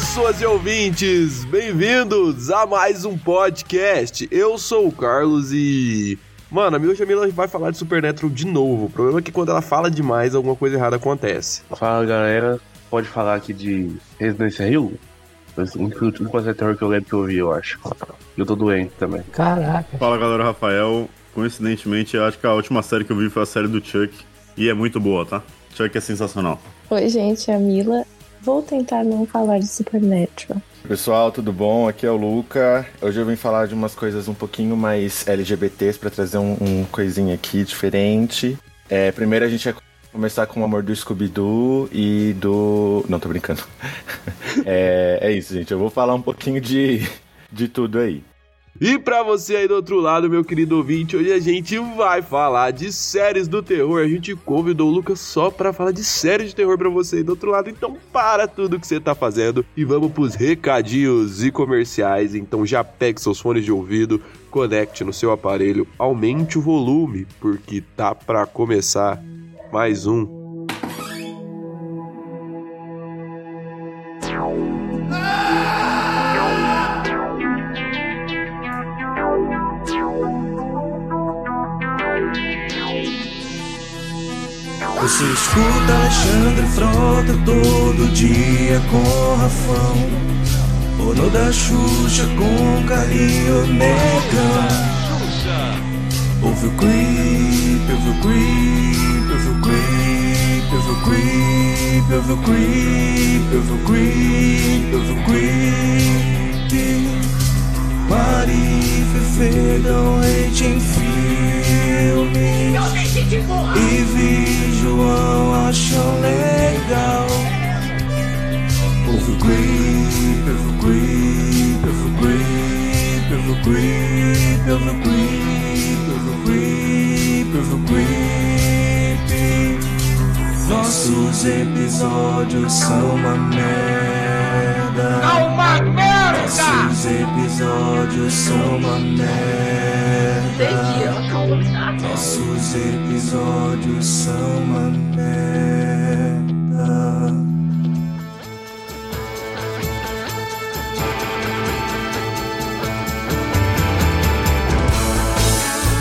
pessoas e ouvintes, bem-vindos a mais um podcast. Eu sou o Carlos e. Mano, a Mila Jamila vai falar de Supernatural de novo. O problema é que quando ela fala demais, alguma coisa errada acontece. Fala galera, pode falar aqui de Resident Evil? O último terror que eu lembro que eu vi, eu acho. Eu tô doente também. Caraca. Fala galera, Rafael. Coincidentemente, eu acho que a última série que eu vi foi a série do Chuck. E é muito boa, tá? Chuck é sensacional. Oi, gente, é a Mila. Vou tentar não falar de Supernatural. Pessoal, tudo bom? Aqui é o Luca. Hoje eu vim falar de umas coisas um pouquinho mais LGBTs para trazer um, um coisinha aqui diferente. É, primeiro a gente vai começar com o amor do Scooby-Doo e do. Não, tô brincando. é, é isso, gente. Eu vou falar um pouquinho de, de tudo aí. E pra você aí do outro lado, meu querido ouvinte, hoje a gente vai falar de séries do terror. A gente convidou o Lucas só pra falar de séries de terror pra você aí do outro lado. Então para tudo que você tá fazendo e vamos pros recadinhos e comerciais. Então já pegue seus fones de ouvido, conecte no seu aparelho, aumente o volume, porque tá pra começar mais um Você escuta Alexandre Frota todo dia com Rafão. Ou no da Xuxa com Calil Negão Ouve o creep, ouve o creep, ouve o creep, ouve o creep, ouve o creep, ouve o creep, ouve o creep Mari Fefe dão hate em filme E vi João acham legal. Ouve o creep, ouve o creep, o creep Nossos episódios são uma merda. É uma merda! Nossos episódios são uma merda. Nossos episódios são uma merda.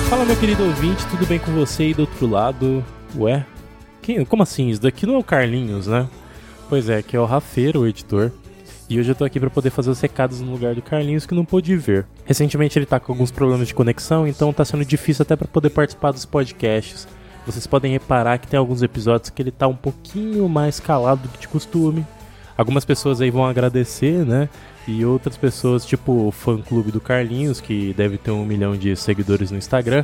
Fala, meu querido ouvinte, tudo bem com você e do outro lado? Ué? Quem, como assim? Isso daqui não é o Carlinhos, né? Pois é, que é o Rafeiro, o editor. E hoje eu tô aqui para poder fazer os recados no lugar do Carlinhos que não pôde ver. Recentemente ele tá com alguns problemas de conexão, então tá sendo difícil até para poder participar dos podcasts. Vocês podem reparar que tem alguns episódios que ele tá um pouquinho mais calado do que de costume. Algumas pessoas aí vão agradecer, né? E outras pessoas, tipo o fã clube do Carlinhos, que deve ter um milhão de seguidores no Instagram,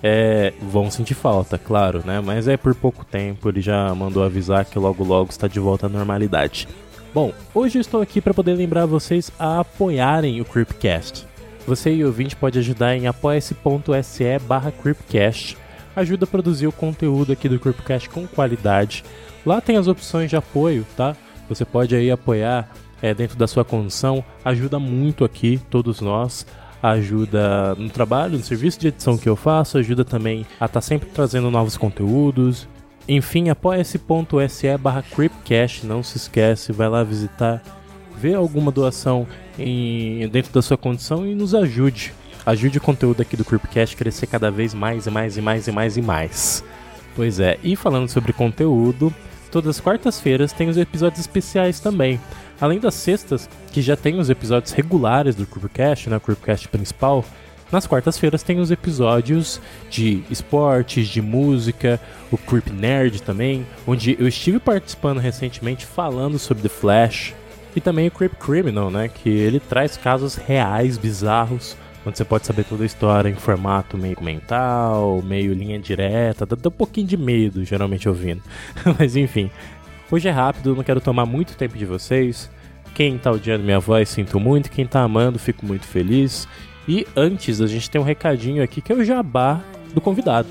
é, vão sentir falta, claro, né? Mas é por pouco tempo, ele já mandou avisar que logo logo está de volta à normalidade. Bom, hoje estou aqui para poder lembrar vocês a apoiarem o Creepcast. Você e o ouvinte pode ajudar em apoia.se barra Creepcast. Ajuda a produzir o conteúdo aqui do Creepcast com qualidade. Lá tem as opções de apoio, tá? Você pode aí apoiar é, dentro da sua condição. Ajuda muito aqui, todos nós ajuda no trabalho, no serviço de edição que eu faço, ajuda também a estar tá sempre trazendo novos conteúdos. Enfim, apoia-se.se barra Creepcast, não se esquece, vai lá visitar, vê alguma doação em, dentro da sua condição e nos ajude. Ajude o conteúdo aqui do Creepcast crescer cada vez mais e mais e mais e mais e mais. Pois é, e falando sobre conteúdo, todas as quartas-feiras tem os episódios especiais também. Além das sextas, que já tem os episódios regulares do Creepcast, né, o Creepcast principal, nas quartas-feiras tem os episódios de esportes, de música, o Creep Nerd também, onde eu estive participando recentemente falando sobre The Flash. E também o Creep Criminal, né? Que ele traz casos reais, bizarros, onde você pode saber toda a história em formato meio mental, meio linha direta, dá, um pouquinho de medo, geralmente ouvindo. Mas enfim, hoje é rápido, não quero tomar muito tempo de vocês. Quem tá odiando minha voz, sinto muito. Quem tá amando, fico muito feliz. E antes, a gente tem um recadinho aqui que é o jabá do convidado.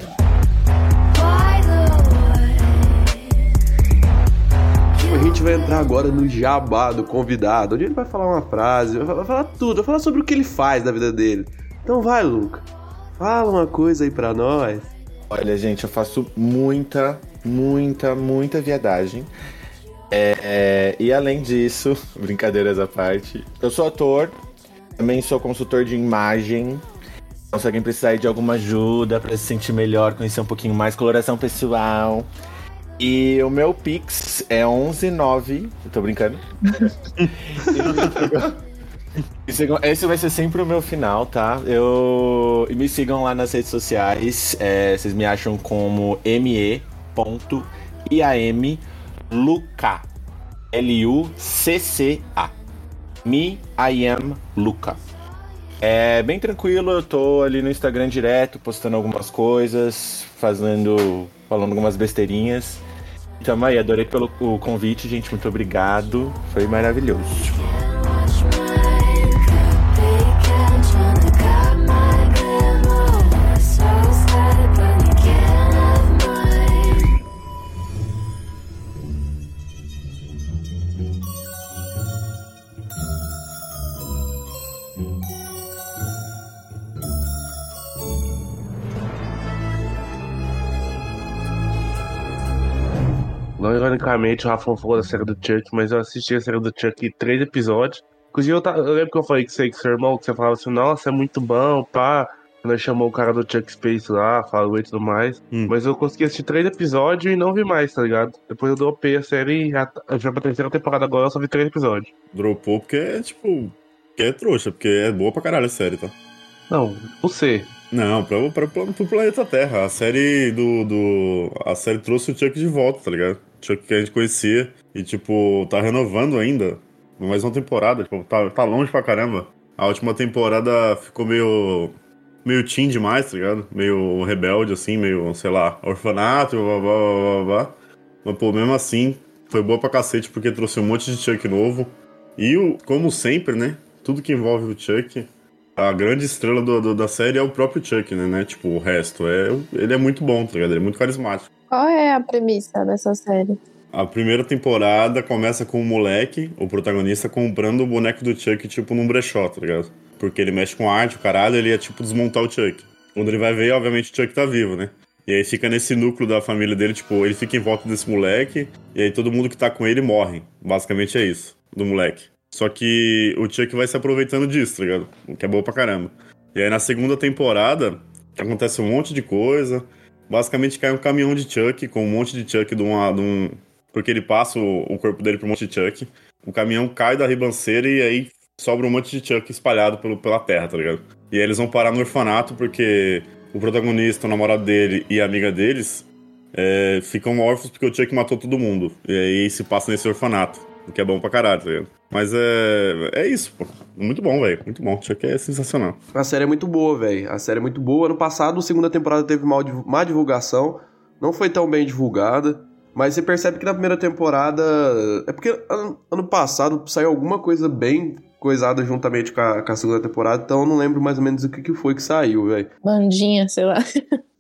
A gente vai entrar agora no jabá do convidado, onde ele vai falar uma frase, vai falar tudo, vai falar sobre o que ele faz na vida dele. Então vai, Luca, fala uma coisa aí pra nós. Olha, gente, eu faço muita, muita, muita viadagem. É, é, e além disso, brincadeiras à parte, eu sou ator, também sou consultor de imagem. Então, se alguém precisar de alguma ajuda pra se sentir melhor, conhecer um pouquinho mais, coloração pessoal. E o meu Pix é 119. Eu tô brincando. Esse vai ser sempre o meu final, tá? Eu... E me sigam lá nas redes sociais. é, vocês me acham como me.iam Luca. L-U-C-C-A. Me, I am Luca. É bem tranquilo, eu tô ali no Instagram direto, postando algumas coisas, fazendo. falando algumas besteirinhas. Tamo aí, adorei pelo o convite, gente. Muito obrigado. Foi maravilhoso. Não ironicamente, o Rafa falou da série do Chuck, mas eu assisti a série do Chuck três episódios. Inclusive, eu, eu lembro que eu falei que você, que seu irmão, que você falava assim, nossa, é muito bom, pá. Quando chamou o cara do Chuck Space lá, falou e tudo mais. Hum. Mas eu consegui assistir três episódios e não vi mais, tá ligado? Depois eu dropei a série e já, tá- já pra terceira temporada agora eu só vi três episódios. Dropou porque é, tipo. Que é trouxa, porque é boa pra caralho a série, tá? Não, você. Não, pra, pra, pro planeta Terra. A série do, do. A série trouxe o Chuck de volta, tá ligado? Chuck que a gente conhecia. E, tipo, tá renovando ainda. Mais uma temporada. Tipo, tá, tá longe pra caramba. A última temporada ficou meio. meio teen demais, tá ligado? Meio rebelde, assim, meio, sei lá, orfanato, blá blá blá blá blá. Mas, pô, mesmo assim, foi boa pra cacete porque trouxe um monte de Chuck novo. E, o, como sempre, né? Tudo que envolve o Chuck, a grande estrela do- do- da série é o próprio Chuck, né? né? Tipo, o resto. É, ele é muito bom, tá ligado? Ele é muito carismático. Qual é a premissa dessa série? A primeira temporada começa com o moleque, o protagonista, comprando o boneco do Chuck, tipo, num brechó, tá ligado? Porque ele mexe com arte, o caralho, ele ia, tipo, desmontar o Chuck. Quando ele vai ver, obviamente, o Chuck tá vivo, né? E aí fica nesse núcleo da família dele, tipo, ele fica em volta desse moleque, e aí todo mundo que tá com ele morre. Basicamente é isso, do moleque. Só que o Chuck vai se aproveitando disso, tá ligado? O que é bom pra caramba. E aí na segunda temporada, acontece um monte de coisa. Basicamente cai um caminhão de Chuck com um monte de Chuck de, uma, de um. Porque ele passa o, o corpo dele pro monte de Chuck. O caminhão cai da ribanceira e aí sobra um monte de Chuck espalhado pelo, pela terra, tá ligado? E aí eles vão parar no orfanato porque o protagonista, o namorado dele e a amiga deles é, ficam órfãos porque o Chuck matou todo mundo. E aí se passa nesse orfanato. O que é bom pra caralho, tá ligado? Mas é. É isso, pô. Muito bom, velho. Muito bom. Chuck é sensacional. A série é muito boa, velho. A série é muito boa. Ano passado, a segunda temporada teve mal, má divulgação. Não foi tão bem divulgada. Mas você percebe que na primeira temporada. É porque ano, ano passado saiu alguma coisa bem coisada juntamente com a, com a segunda temporada. Então eu não lembro mais ou menos o que, que foi que saiu, velho. Bandinha, sei lá.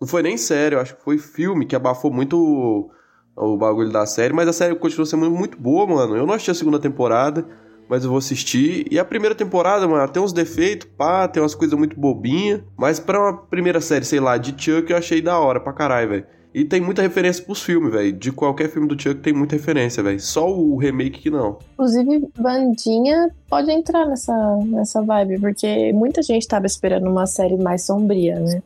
Não foi nem sério, acho que foi filme que abafou muito o, bagulho da série, mas a série continua sendo muito boa, mano. Eu não assisti a segunda temporada, mas eu vou assistir. E a primeira temporada, mano, tem uns defeitos, pá, tem umas coisas muito bobinhas. Mas pra uma primeira série, sei lá, de Chuck, eu achei da hora pra caralho, velho. E tem muita referência pros filmes, velho. De qualquer filme do Chuck tem muita referência, velho. Só o remake que não. Inclusive, Bandinha pode entrar nessa, nessa vibe, porque muita gente tava esperando uma série mais sombria, né?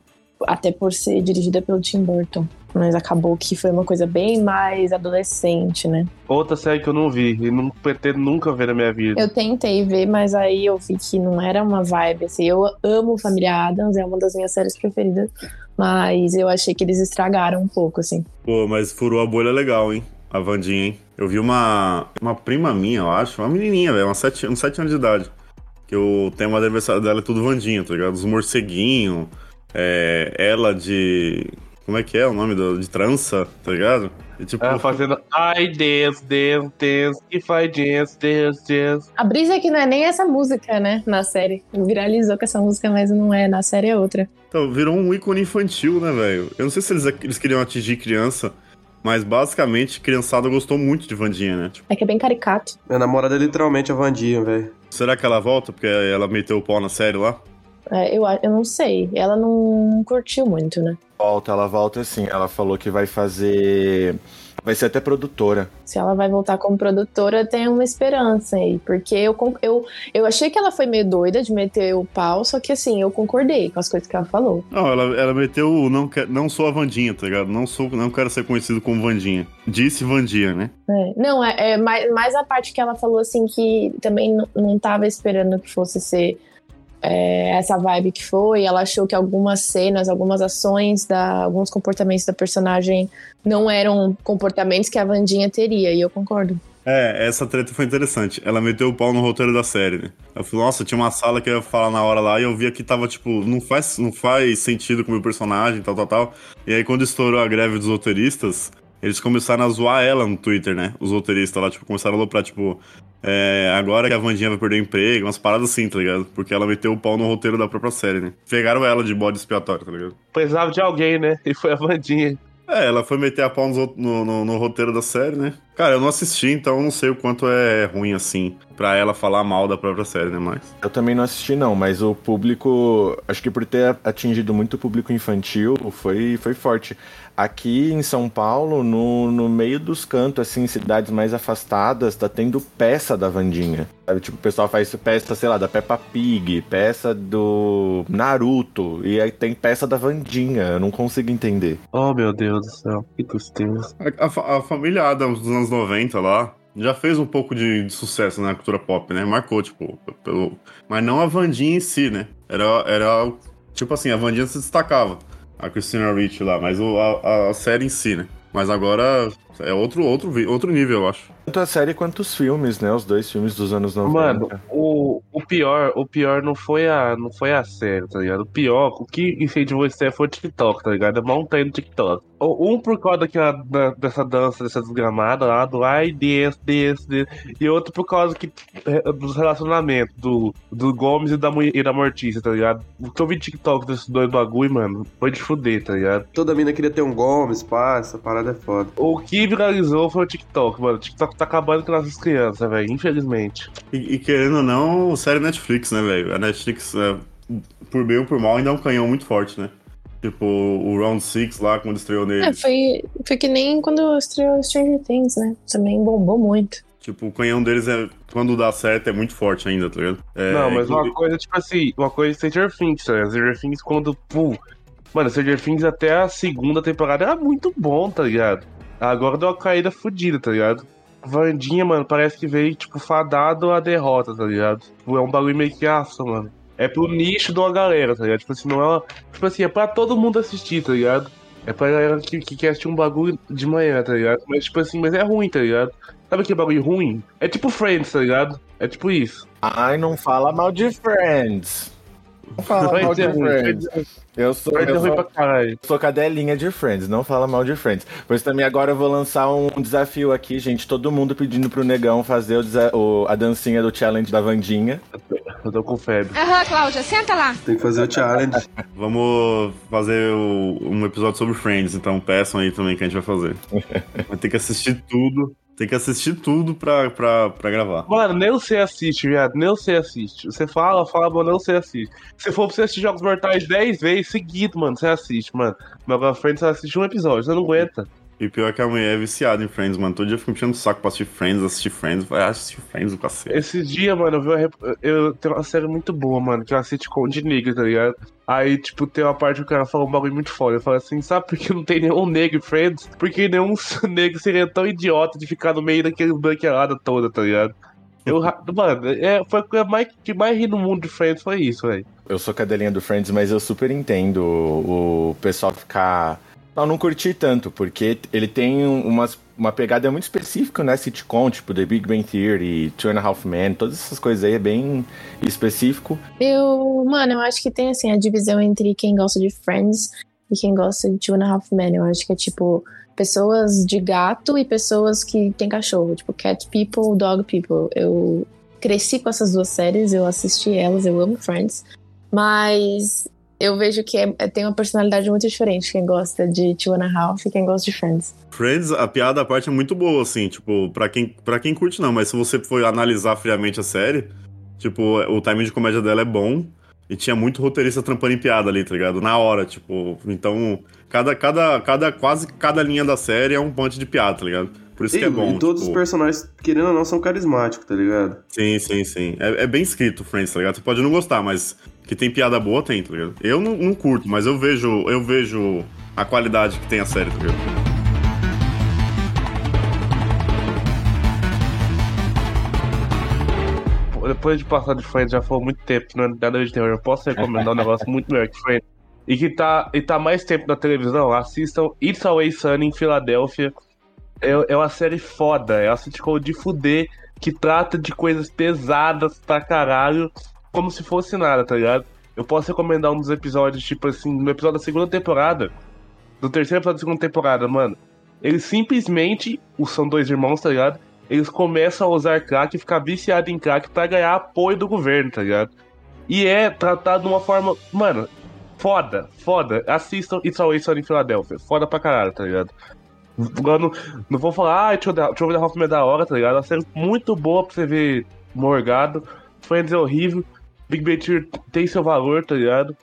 Até por ser dirigida pelo Tim Burton. Mas acabou que foi uma coisa bem mais adolescente, né? Outra série que eu não vi e não pretendo nunca ver na minha vida. Eu tentei ver, mas aí eu vi que não era uma vibe, assim. Eu amo Família Adams, é uma das minhas séries preferidas. Mas eu achei que eles estragaram um pouco, assim. Pô, mas furou a bolha legal, hein? A Vandinha, hein? Eu vi uma, uma prima minha, eu acho, uma menininha, velho, uns sete, uns sete anos de idade. Que o tema do aniversário dela é tudo Vandinha, tá ligado? Os morceguinhos, é, ela de. Como é que é o nome do, de trança, tá ligado? E, tipo, Ela fazendo I dance, dance, dance, if I dance, dance, dance. A brisa é que não é nem essa música, né? Na série. Viralizou com essa música, mas não é. Na série é outra. Então, virou um ícone infantil, né, velho? Eu não sei se eles, eles queriam atingir criança, mas basicamente, criançada gostou muito de Vandinha, né? Tipo, É que é bem caricato. Minha namorada é literalmente a Vandinha, velho. será que ela volta porque ela meteu o pau na série lá? É, eu, eu não sei. Ela não curtiu muito, né? Volta, ela volta assim. Ela falou que vai fazer Vai ser até produtora. Se ela vai voltar como produtora, tem uma esperança aí. Porque eu, eu, eu achei que ela foi meio doida de meter o pau, só que assim, eu concordei com as coisas que ela falou. Não, ela, ela meteu o não, quer, não sou a Vandinha, tá ligado? Não, sou, não quero ser conhecido como Vandinha. Disse Vandinha, né? É, Não, é, é mais, mais a parte que ela falou assim que também n- não tava esperando que fosse ser é, essa vibe que foi. Ela achou que algumas cenas, algumas ações, da, alguns comportamentos da personagem não eram comportamentos que a Vandinha teria, e eu concordo. É, essa treta foi interessante. Ela meteu o pau no roteiro da série, né? Eu falei, nossa, tinha uma sala que eu ia falar na hora lá e eu via que tava, tipo, não faz, não faz sentido com o meu personagem, tal, tal, tal. E aí, quando estourou a greve dos roteiristas, eles começaram a zoar ela no Twitter, né? Os roteiristas lá, tipo, começaram a aloprar, tipo, é, agora que a Vandinha vai perder o emprego, umas paradas assim, tá ligado? Porque ela meteu o pau no roteiro da própria série, né? Pegaram ela de bode expiatório, tá ligado? Precisava de alguém, né? E foi a Vandinha. É, ela foi meter a pau out- no, no- no roteiro da série, né? Cara, eu não assisti, então eu não sei o quanto é ruim assim pra ela falar mal da própria série, né? Mas. Eu também não assisti, não, mas o público. Acho que por ter atingido muito o público infantil, foi, foi forte. Aqui em São Paulo, no, no meio dos cantos, assim, cidades mais afastadas, tá tendo peça da Vandinha. Sabe? Tipo, o pessoal faz peça, sei lá, da Peppa Pig, peça do Naruto, e aí tem peça da Vandinha. Eu não consigo entender. Oh, meu Deus do céu. Que tristeza. A, a a família Adams dos anos 90 lá já fez um pouco de, de sucesso na cultura pop, né? Marcou, tipo, pelo. Mas não a Vandinha em si, né? Era, era tipo assim, a Vandinha se destacava. A Christina Ricci lá, mas o- a, a série em si, né? Mas agora é outro, outro, outro nível, eu acho. Tanto a série quanto os filmes, né? Os dois filmes dos anos 90. Mano, o, o pior, o pior não foi a, não foi a série, tá ligado? O pior, o que incentivou isso aí foi o TikTok, tá ligado? A montanha no TikTok. Um por causa daquela, da- dessa dança, dessa desgramada lá, do ai, desse, desse, desse. E outro por causa que, é, dos relacionamentos do, do Gomes e da, mulher- e da Mortícia, tá ligado? O que eu vi TikTok desses dois bagulho, mano, foi de fuder, tá ligado? Toda mina queria ter um Gomes, pá, essa parada é foda. O que viralizou foi o TikTok, mano. O TikTok tá acabando com nossas crianças, velho, infelizmente. E, e querendo ou não, série Netflix, né, velho? A Netflix, é, por bem ou por mal, ainda é um canhão muito forte, né? Tipo, o Round Six lá, quando estreou nele. É, foi, foi que nem quando estreou Stranger Things, né? Também bombou muito. Tipo, o canhão deles é. Quando dá certo, é muito forte ainda, tá ligado? É, Não, mas uma coisa, tipo assim, uma coisa é Stranger Things, tá ligado? Stranger Things quando, pô, mano, Stranger Things até a segunda temporada era muito bom, tá ligado? Agora deu uma caída fodida, tá ligado? Vandinha, mano, parece que veio, tipo, fadado a derrota, tá ligado? Tipo, é um bagulho meio que aça, mano. É pro nicho de uma galera, tá ligado? Tipo assim, não é uma... Tipo assim, é pra todo mundo assistir, tá ligado? É pra galera que, que quer assistir um bagulho de manhã, tá ligado? Mas, tipo assim, mas é ruim, tá ligado? Sabe aquele bagulho ruim? É tipo Friends, tá ligado? É tipo isso. Ai, não fala mal de Friends. Não fala mal de ruim, Friends. Eu sou, eu sou, sou cadelinha de Friends, não fala mal de Friends. Pois também agora eu vou lançar um desafio aqui, gente. Todo mundo pedindo pro Negão fazer o o- a dancinha do challenge da Vandinha. Eu tô com febre. Aham, Cláudia, senta lá. Tem que fazer o challenge. Vamos fazer o- um episódio sobre Friends, então peçam aí também que a gente vai fazer. Vai ter que assistir tudo. Tem que assistir tudo pra, pra, pra gravar. Mano, nem você assiste, viado. Nem você assiste. Você fala, fala, mas não você assiste. Se for pra você assistir Jogos Mortais 10 vezes seguido, mano, você assiste, mano. Mas agora frente você assiste um episódio, você não aguenta. E pior que a mulher é viciada em Friends, mano. Todo dia eu fico me enchendo o saco pra assistir Friends, assistir Friends. Vai assistir Friends, o cacete. Esses dias, mano, eu vi uma rep- eu tenho uma série muito boa, mano, que é uma sitcom de negro, tá ligado? Aí, tipo, tem uma parte que o cara falou um bagulho muito foda. Eu falo assim, sabe por que não tem nenhum negro em Friends? Porque nenhum negro seria tão idiota de ficar no meio daquele branqueada toda, tá ligado? Eu, mano, é, foi a coisa mais, que mais ri no mundo de Friends, foi isso, velho. Eu sou cadelinha do Friends, mas eu super entendo o, o pessoal ficar. Não, não curti tanto, porque ele tem um- umas, uma pegada muito específica, né? Sitcom, tipo The Big Bang Theory, Two and a Half Men, todas essas coisas aí é bem específico. Eu, mano, eu acho que tem assim a divisão entre quem gosta de Friends e quem gosta de Two and a Half Men. Eu acho que é tipo pessoas de gato e pessoas que têm cachorro, tipo cat people, dog people. Eu cresci com essas duas séries, eu assisti elas, eu amo Friends, mas eu vejo que é- é- tem uma personalidade muito diferente quem gosta de Two and a Half e quem gosta de Friends. Friends, a piada à parte é muito boa, assim, tipo, pra quem, pra quem curte não, mas se você for analisar friamente a série, tipo, o timing de comédia dela é bom, E tinha muito roteirista trampando em piada ali, tá ligado? Na hora, tipo. Então, cada, cada, cada, quase cada linha da série é um punch de piada, tá ligado? Por isso E, que é bom. e todos os tipo, personagens, querendo ou não, são carismáticos, tá ligado? Sim, sim, sim. É, é bem escrito, Friends, tá ligado? Você pode não gostar, mas que tem piada boa, tem, tá ligado? Eu não, não curto, mas eu vejo, eu vejo a qualidade que tem a série, tá ligado? Depois de passar de Friends, já foi muito tempo, não é nada de terror. Eu posso recomendar um negócio muito melhor que Friends. E que tá, e tá mais tempo na televisão, assistam It's Always Sunny em Filadélfia. É, é uma série foda, é uma sitcom de fuder que trata de coisas pesadas pra caralho, como se fosse nada, tá ligado? Eu posso recomendar um dos episódios, tipo assim, no episódio da segunda temporada, do terceiro episódio da segunda temporada, mano. Eles simplesmente, os são dois irmãos, tá ligado? Eles começam a usar crack e ficar viciado em crack pra ganhar apoio do governo, tá ligado? E é tratado de uma forma, mano, foda, foda. Assistam It's Always Sunny em Filadélfia. Foda pra caralho, tá ligado? Não, não vou falar, ah, deixa eu ver deixa eu ver Hoffman é da hora, tá ligado? É uma série muito boa pra você ver morgado. Friends é horrível. Big Bang Theory tem seu valor, tá ligado?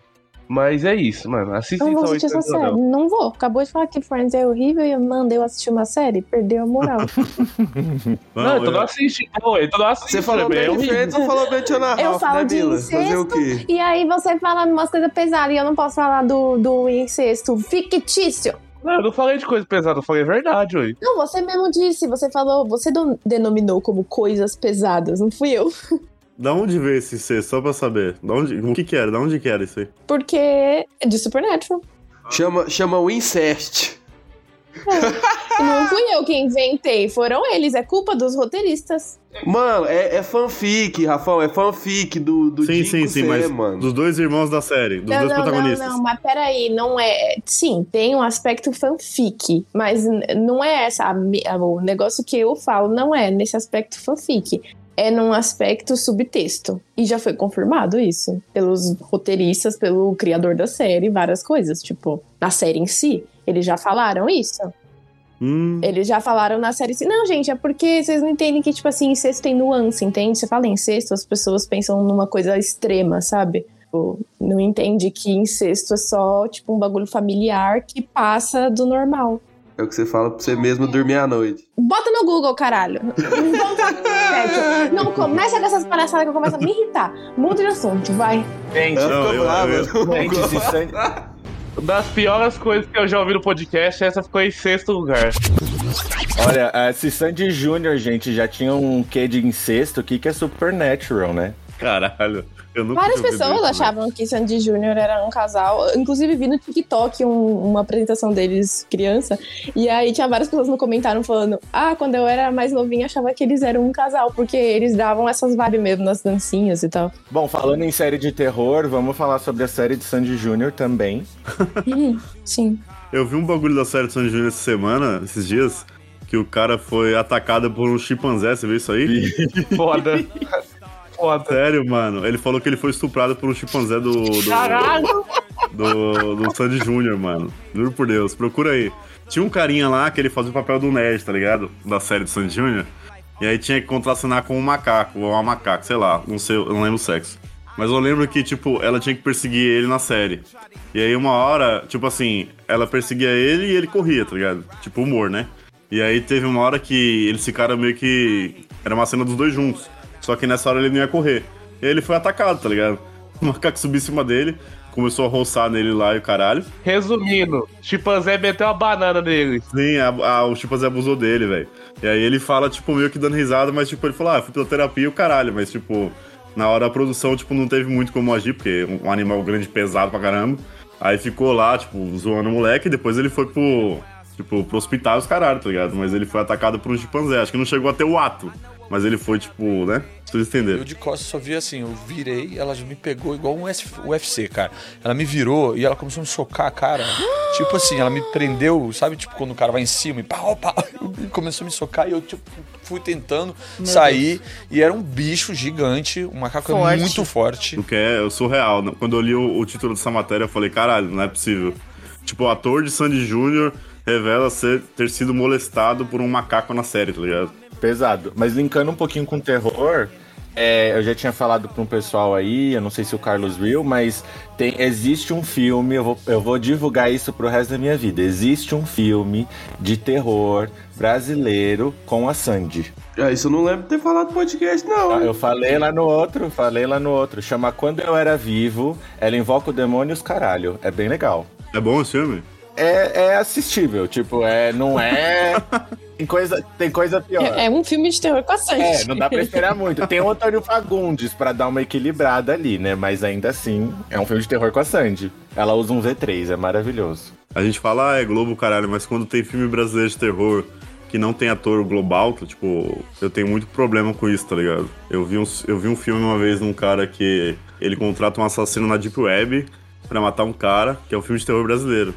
Mas é isso, mano. Assista Eu não vou assistir essa série. Filadélfia. Não vou. Acabou de falar que Friends é horrível e eu mandei eu assistir uma série. Perdeu a moral. Não, então eu- não assiste, pô. Então não assiste. Você falou também, é bem de. Friends ou falou bem de Ana Eu Ralph, falo né, de incesto. quê? e aí você fala umas coisas pesadas e eu não posso falar do, do incesto fictício. Não, eu não falei de coisa pesada, eu falei a verdade, ué. Não, você mesmo disse. Você falou, você denominou como coisas pesadas, não fui eu. Da onde veio esse C, só pra saber? Da onde, o que que era? Da onde que era isso aí? Porque é de Supernatural. Chama, chama o Incest. E não fui eu que inventei, foram eles. É culpa dos roteiristas. Mano, é, é fanfic, Rafão, é fanfic do, do sim, Dico sim, sim, C, mas mano. dos dois irmãos da série, dos não, dois não, não, protagonistas. não, mas peraí, não é. Sim, tem um aspecto fanfic, mas não é essa. O negócio que eu falo não é nesse aspecto fanfic. É num aspecto subtexto. E já foi confirmado isso. Pelos roteiristas, pelo criador da série, várias coisas. Tipo, na série em si. Eles já falaram isso. Hum, Eles já falaram na série assim, não, gente, é porque vocês não entendem que, tipo assim, incesto tem nuance, entende? Você fala incesto, as pessoas pensam numa coisa extrema, sabe? Tipo, não entende que incesto é só, tipo, um bagulho familiar que passa do normal. É o que você fala pra você mesmo dormir à noite. Bota no Google, caralho. Não, começa com essas palhaçadas que eu começo a me irritar. Muda de assunto, vai. Gente, Não, eu- brava. eu- gente, se Sandy- Das piores coisas que eu já ouvi no podcast, essa ficou em sexto lugar. Olha, se Sandy Júnior, gente, já tinha um quê de incesto, o que que é Supernatural, né? Caralho. Eu nunca Várias pessoas achavam que Sandy Júnior era um casal. Inclusive, vi no TikTok um- uma apresentação deles criança. E aí tinha várias pessoas no comentário falando: Ah, quando eu era mais novinha, achava que eles eram um casal, porque eles davam essas vibes mesmo nas dancinhas e tal. Bom, falando em série de terror, vamos falar sobre a série de Sandy Júnior também. Sim. Eu vi um bagulho da série de Sandy Júnior essa semana, esses dias, que o cara foi atacado por um chimpanzé, você viu isso aí? Foda. Foda. Sério, mano. Ele falou que ele foi estuprado por um chimpanzé do. do Caralho! do, do Sandy Júnior, mano. Juro por Deus, procura aí. Tinha um carinha lá que ele fazia o papel do nerd, tá ligado? Da série do Sandy Júnior. E aí tinha que contracenar com um macaco, ou uma macaca, sei lá, não sei, eu não lembro o sexo. Mas eu lembro que, tipo, ela tinha que perseguir ele na série. E aí uma hora, tipo assim, ela perseguia ele e ele corria, tá ligado? Tipo, humor, né? E aí teve uma hora que eles ficaram meio que. Era uma cena dos dois juntos. Só que nessa hora ele não ia correr. E aí ele foi atacado, tá ligado? O macaco subiu em cima dele, começou a roçar nele lá e o caralho. Resumindo, chimpanzé meteu uma banana nele. Sim, a, a, o chimpanzé abusou dele, velho. E aí ele fala, tipo, meio que dando risada, mas tipo, ele falou, ah, fui pela terapia e o caralho, mas tipo, na hora da produção, tipo, não teve muito como agir, porque um animal grande pesado pra caramba. Aí ficou lá, tipo, zoando o moleque, e depois ele foi pro. Tipo, pro hospital os caralho, tá ligado? Mas ele foi atacado por um chimpanzé. Acho que não chegou até o ato. Mas ele foi, tipo, né? Vocês entenderam. Eu de costas só vi assim, eu virei, ela já me pegou igual um UFC, cara. Ela me virou e ela começou a me socar a cara. tipo assim, ela me prendeu, sabe? Tipo, quando o cara vai em cima e pau, pau, e começou a me socar e eu, tipo, fui tentando sair. E era um bicho gigante, um macaco Forte. muito forte. O que é surreal. né? Quando eu li o, o título dessa matéria, eu falei, caralho, não é possível. Tipo, o ator de Sandy Júnior revela ser, ter sido molestado por um macaco na série, tá ligado? Pesado. Mas linkando um pouquinho com terror, É, eu já tinha falado para um pessoal aí, eu não sei se o Carlos viu, mas tem, existe um filme, eu vou, eu vou divulgar isso pro resto da minha vida. Existe um filme de terror brasileiro com a Sandy. Ah, isso eu não lembro de ter falado no podcast, não. Ah, Eu falei lá no outro, falei lá no outro. Chama Quando Eu Era Vivo, ela invoca o demônio e os caralho. É bem legal. É bom esse filme? É, é assistível, tipo, é, não é. Tem coisa, tem coisa pior. É, é um filme de terror com a Sandy. É, não dá pra esperar muito. Tem o Antônio Fagundes pra dar uma equilibrada ali, né? Mas ainda assim, é um filme de terror com a Sandy. Ela usa um V3, é maravilhoso. A gente fala, ah, é Globo, caralho, mas quando tem filme brasileiro de terror que não tem ator global, que, tipo, eu tenho muito problema com isso, tá ligado? Eu vi, um, eu vi um filme uma vez num cara que ele contrata um assassino na Deep Web pra matar um cara, que é um filme de terror brasileiro.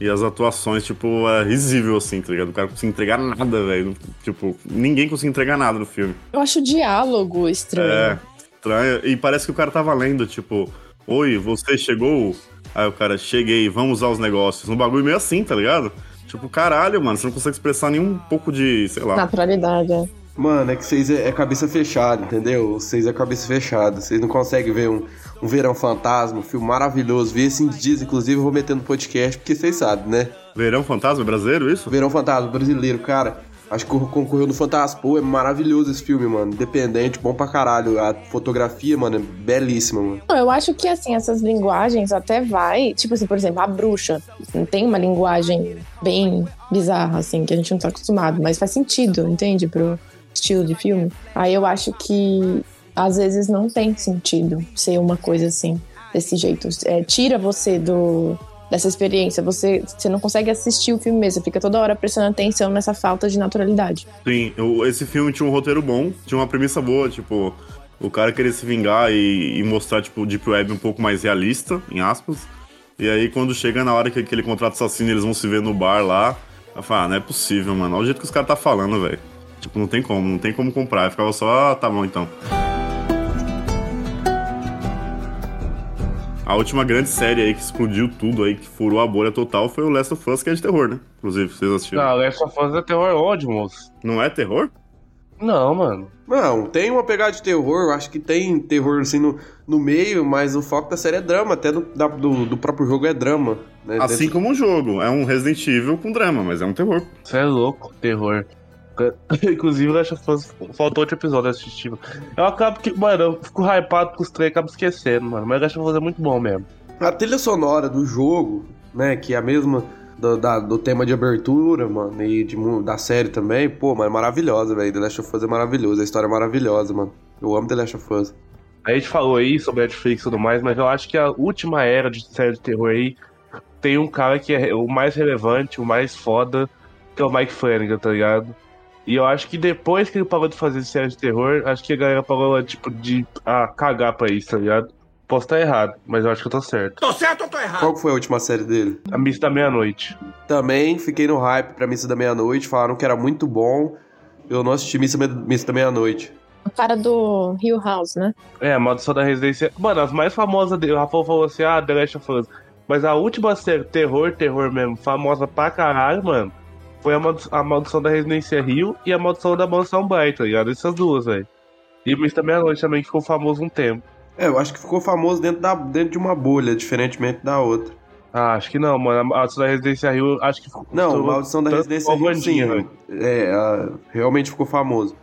E as atuações, tipo, é risível, assim, tá ligado? O cara não consegue entregar nada, velho. Tipo, ninguém consegue entregar nada no filme. Eu acho o diálogo estranho. É, estranho. E parece que o cara tava lendo, tipo, Oi, você chegou? Aí o cara, cheguei, vamos usar os negócios. Um bagulho meio assim, tá ligado? Tipo, caralho, mano, você não consegue expressar nenhum pouco de, sei lá. Naturalidade, é. Mano, é que vocês é, é cabeça fechada, entendeu? Vocês é cabeça fechada. Vocês não conseguem ver um, um Verão Fantasma, um filme maravilhoso. Vi esses dias, inclusive, eu vou meter no podcast, porque vocês sabem, né? Verão Fantasma brasileiro, isso? Verão Fantasma, brasileiro, cara. Acho que concorreu no Fantaspo, é maravilhoso esse filme, mano. Independente, bom pra caralho. A fotografia, mano, é belíssima, mano. Não, eu acho que, assim, essas linguagens até vai... Tipo assim, por exemplo, a bruxa. Tem uma linguagem bem bizarra, assim, que a gente não tá acostumado. Mas faz sentido, entende? Pro estilo de filme. Aí eu acho que, às vezes, não tem sentido ser uma coisa assim, desse jeito. É, tira você do... Dessa experiência, você, você não consegue assistir o filme mesmo, você fica toda hora prestando atenção nessa falta de naturalidade. Sim, esse filme tinha um roteiro bom, tinha uma premissa boa, tipo, o cara querer se vingar e, e mostrar, tipo, o Deep Web um pouco mais realista, em aspas. E aí, quando chega na hora que aquele contrato assassino, eles vão se ver no bar lá, eu falo, ah, não é possível, mano. Olha o jeito que os caras tá falando, velho. Tipo, não tem como, não tem como comprar. Eu ficava só, ah, tá bom então. A última grande série aí que explodiu tudo aí, que furou a bolha total, foi o Last of Us, que é de terror, né? Inclusive, vocês assistiram. Não, Last of Us é terror ódio, moço. Não é terror? Não, mano. Não, tem uma pegada de terror, eu acho que tem terror assim no, no meio, mas o foco da série é drama, até do, da- do, do próprio jogo é drama. Né? Assim como um jogo. É um Resident Evil com drama, mas é um terror. Você é louco, terror. Inclusive, Last of Us faltou outro episódio assistindo. Eu acabo que, mano, eu fico hypado com os três acabo esquecendo, mano. Mas Last of Us é muito bom mesmo. A trilha sonora do jogo, né, que é a mesma do, da- do tema de abertura, mano, e de, da série também, pô, mas é maravilhosa, velho. The Last of Us é maravilhoso, a história é maravilhosa, mano. Eu amo The Last of Us. A gente falou aí sobre Netflix e tudo mais, mas eu acho que a última era de série de terror aí tem um cara que é o mais relevante, o mais foda, que é o Mike Flanagan, tá ligado? E eu acho que depois que ele parou de fazer série de terror, acho que a galera parou, tipo, de ah, cagar pra isso, tá ligado? Posso estar errado, mas eu acho que eu tô certo. Qual que foi a última série dele? A Missa da Meia-Noite. Também fiquei no hype pra Missa da Meia-Noite, falaram que era muito bom. Eu não assisti Missa, Missa da Meia-Noite. O cara do Hill House, né? É, a Maldição da Residência. Mano, as mais famosas dele, o Rafael falou assim, ah, The Last of Us. Mas a última série, terror, terror mesmo, famosa pra caralho, mano, foi a, Maldi- a Maldição da Residência Rio e a Maldição da Mansão Bright, tá ligado? Essas duas, velho. E o Mista Meia-Noite também, que ficou famoso um tempo. É, eu acho que ficou famoso dentro, da, dentro de uma bolha, diferentemente da outra. Ah, acho que não, mano. A Maldição da Residência Rio, acho que ficou. Não, estourou Maldição da Residência a Rio, sim. É, a- realmente ficou famoso.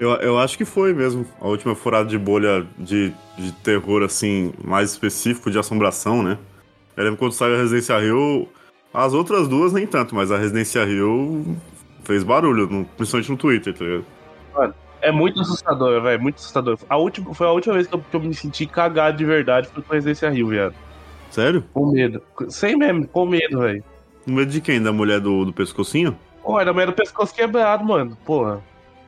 Eu, eu acho que foi mesmo. A última furada de bolha de, de terror, assim, mais específico de assombração, né? Eu lembro quando saiu a Residência Rio. As outras duas nem tanto, mas a Residência Rio fez barulho, no- principalmente no Twitter, tá ligado? É muito assustador, velho, muito assustador. A última, foi a última vez que eu, que eu me senti cagado de verdade foi com a Residência Rio, viado. Sério? Com medo. Sem mesmo, com medo, velho. No medo de quem? Da mulher do, do pescocinho? Pô, era meio do pescoço quebrado, mano. Porra.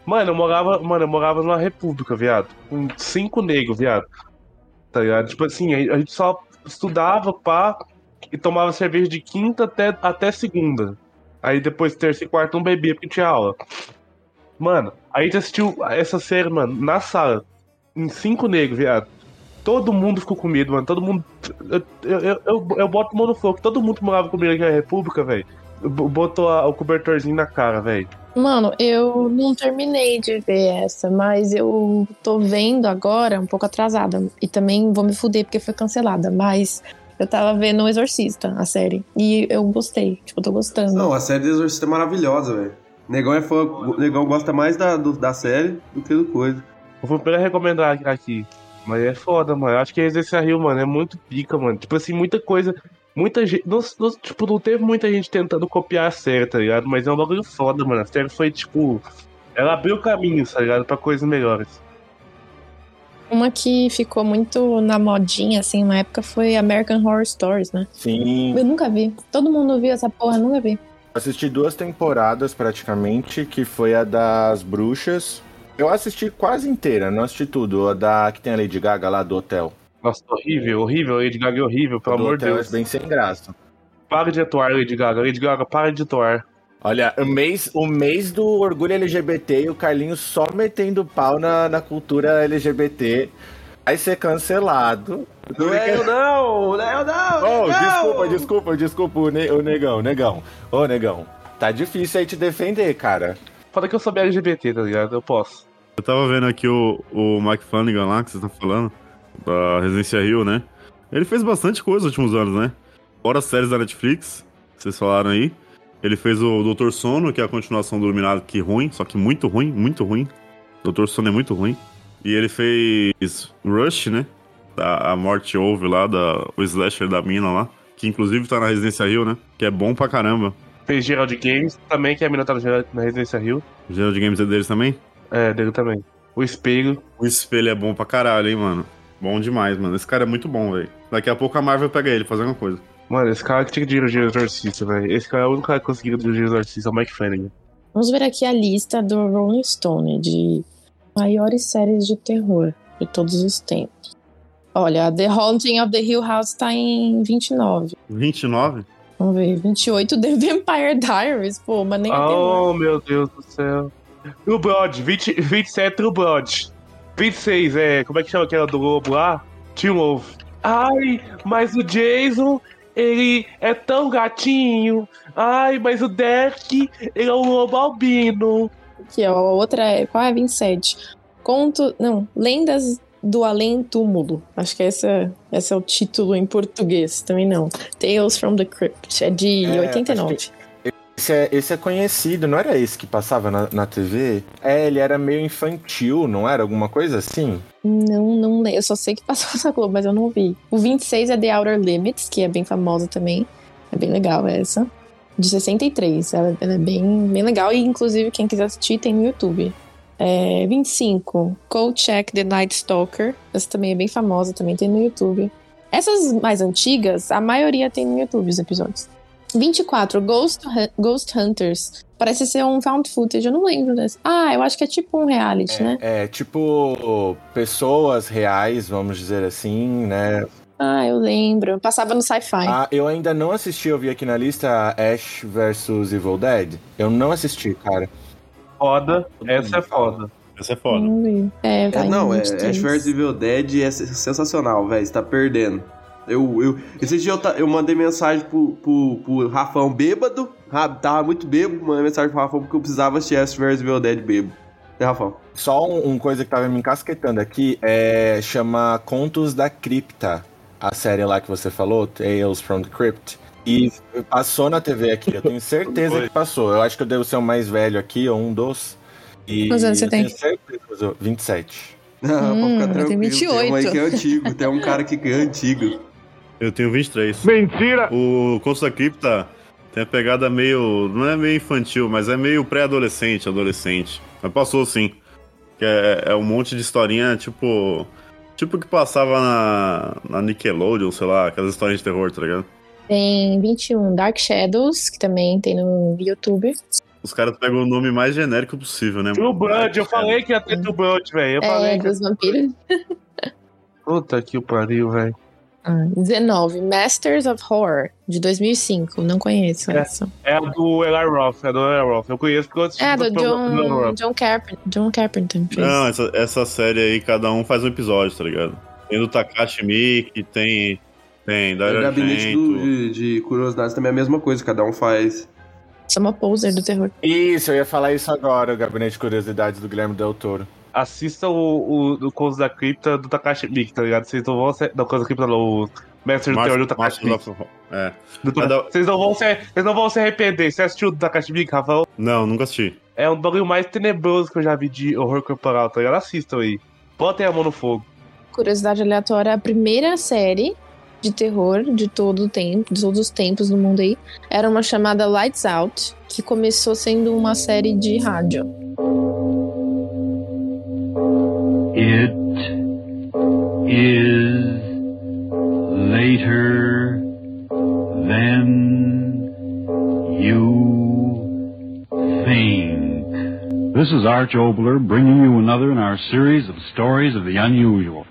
Mano, eu morava, mano, eu morava numa república, viado. Com cinco negros, viado. Tá ligado? Tipo assim, a a gente só estudava, pá, e tomava cerveja de quinta até, até segunda. Aí depois, terça e quarta, não bebia porque tinha aula. Mano, aí a gente assistiu essa série, mano, na sala. Em cinco negros, viado. Todo mundo ficou com medo, mano. Todo mundo. Eu, eu, eu, eu, boto mão no fogo. Todo mundo que morava comigo aqui na República, velho. Botou a- o cobertorzinho na cara, velho. Mano, eu não terminei de ver essa, mas eu tô vendo agora, um pouco atrasada. E também vou me fuder porque foi cancelada, mas eu tava vendo o Exorcista, a série. E eu gostei, tipo, eu tô gostando. Não, a série do Exorcista é maravilhosa, velho. Negão é fã, o Negão gosta mais da, do- da série do que do coisa. Eu vou primeiro recomendar aqui. Mas é foda, mano. Eu acho que esse Rio, mano, é muito pica, mano. Tipo assim, muita coisa. Muita gente. Não, não- tipo, não teve muita gente tentando copiar a série, tá ligado? Mas é um bagulho foda, mano. A série foi, tipo. Ela abriu caminhos, tá ligado? Pra coisas melhores. Uma que ficou muito na modinha, assim, na época foi American Horror Stories, né? Sim. Eu nunca vi. Todo mundo viu essa porra, eu nunca vi. Assisti duas temporadas praticamente, que foi a das bruxas. Eu assisti quase inteira, não assisti tudo. A da que tem a Lady Gaga lá do hotel. Nossa, horrível, horrível. Lady Gaga é horrível, pelo do amor de hotel Deus. é bem sem graça. Para de atuar, Lady Gaga. Lady Gaga, para de atuar. Olha, o mês, o mês do orgulho LGBT e o Carlinhos só metendo pau na, na cultura LGBT. Vai ser cancelado. Não é eu não, não é eu não. Oh, Negão! desculpa, desculpa, desculpa, o, ne o negão, negão. Ô, negão, tá difícil aí te defender, cara. Foda que eu sou LGBT, tá ligado? Eu posso. Eu tava vendo aqui o, o Mike Flanagan lá, que vocês estão falando, da Residência Rio, né? Ele fez bastante coisa nos últimos anos, né? Fora as séries da Netflix, que vocês falaram aí. Ele fez o Doutor Sono, que é a continuação do Iluminado, que ruim, só que muito ruim, muito ruim. Doutor Sono é muito ruim. E ele fez Rush, né? Da, a Morte Ouve lá, da, o slasher da mina lá. Que inclusive tá na Residência Rio, né? Que é bom pra caramba. Fez Gerald Games também, que a mina tá na Residência Rio. Gerald Games é deles também? É, dele também. O Espelho. O espelho é bom pra caralho, hein, mano. Bom demais, mano. Esse cara é muito bom, velho. Daqui a pouco a Marvel pega ele, fazer alguma coisa. Mano, esse cara que tinha que dirigir o Exorcista, velho. Esse cara é o único cara que conseguiu dirigir o Exorcista, é o Mike Flanagan. Vamos ver aqui a lista do Rolling Stone de maiores séries de terror de todos os tempos. Olha, The Haunting of the Hill House tá em 29. 29? Vamos ver, 28 The Vampire Diaries, pô, mas nem é. Oh, meu Deus do céu. True Blood, 20, 27 True Blood. 26, é, como é que chama aquela do Globo lá? Teen Wolf. Ai, mas o Jason, ele é tão gatinho. Ai, mas o Derek, ele é um lobo albino. Aqui, ó, a outra é, qual é? 27. Conto, não, Lendas do Além Túmulo. Acho que essa, esse é o título em português, também não. Tales from the Crypt, é de É, 89. Esse é, esse é conhecido, não era esse que passava na, na TV? É, ele era meio infantil, não era? Alguma coisa assim? Não, não lembro. Eu só sei que passou essa Globo, mas eu não vi. O 26 é The Outer Limits, que é bem famosa também. É bem legal essa. De 63. Ela, ela é bem, bem legal. E, inclusive, quem quiser assistir, tem no YouTube. É, 25. Cold Check The Night Stalker. Essa também é bem famosa, também tem no YouTube. Essas mais antigas, a maioria tem no YouTube os episódios. 24. Ghost, Ghost Hunters. Parece ser um found footage, eu não lembro desse. Ah, eu acho que é tipo um reality, né? É, tipo, pessoas reais, vamos dizer assim, né? Ah, eu lembro. Passava no sci-fi. Ah, eu ainda não assisti, eu vi aqui na lista Ash vs Evil Dead. Eu não assisti, cara. Foda, essa é foda. Essa é foda. Não vi. É, tá É, não, é, 23. Ash vs Evil Dead é se- sensacional, velho. Você tá perdendo. Eu, eu, esse dia eu, ta- eu mandei mensagem pro, pro, pro Rafão bêbado. Tava muito bêbado, mandei mensagem pro Rafão porque eu precisava assistir Ash vs Evil Dead bêbado. É, Rafão? Só um, um coisa que tava me encasquetando aqui é chama Contos da Cripta, a série lá que você falou, Tales from the Crypt. E passou na TV aqui, eu tenho certeza que passou. Eu acho que eu devo ser o mais velho aqui, ou um dos. E Quantos anos você eu tem? Tenho certeza, 27. Não, Hum, pode ficar tranquilo. Tem um 28. aí que é antigo. Tem um cara que é antigo. Eu tenho 23. Mentira! O Contos da Cripta tem a pegada meio. Não é meio infantil, mas é meio pré-adolescente, adolescente. Mas passou sim. É, é um monte de historinha, tipo. Tipo que passava na, na Nickelodeon, sei lá, aquelas histórias de terror, tá ligado? Tem 21 Dark Shadows, que também tem no YouTube. Os caras pegam o nome mais genérico possível, né? True mano? Blood, eu falei que ia ter True Blood, velho. Eu É, falei que. dos vampiros. Puta que pariu, velho. Ah, 19 Masters of Horror, de 2005. Não conheço É. essa. É a do Eli Roth, é do Eli Roth. Eu conheço porque eu assisti É, do John. John, Carpenter, John Carpenter. fez. Não, essa, essa série aí, cada um faz um episódio, tá ligado? Tem do Takashi Miki, tem. Tem, O Dario gabinete do- de, de curiosidades também é a mesma coisa, cada um faz. Sou uma poser do terror. Isso, eu ia falar isso agora, o Gabinete de Curiosidades do Guilherme Del Toro. Assista o, o, o Contos da Cripta do Takashi Miike, tá ligado? Vocês não vão ser. Não, Contos da Cripta não, o Mestre do Terror do Takashi Miike. É. Vocês não, vão se, vocês não vão se arrepender. Você assistiu o do Takashi Miike, Rafael? Não, nunca assisti. É um bagulho mais tenebroso que eu já vi de horror corporal, tá ligado? Assistam aí. Botem a mão no fogo. Curiosidade aleatória, a primeira série de terror de todo o tempo, de todos os tempos no mundo aí, era uma chamada Lights Out, que começou sendo uma série de rádio. It is later than you think. This is Arch Obler bringing you another in our series of stories of the unusual.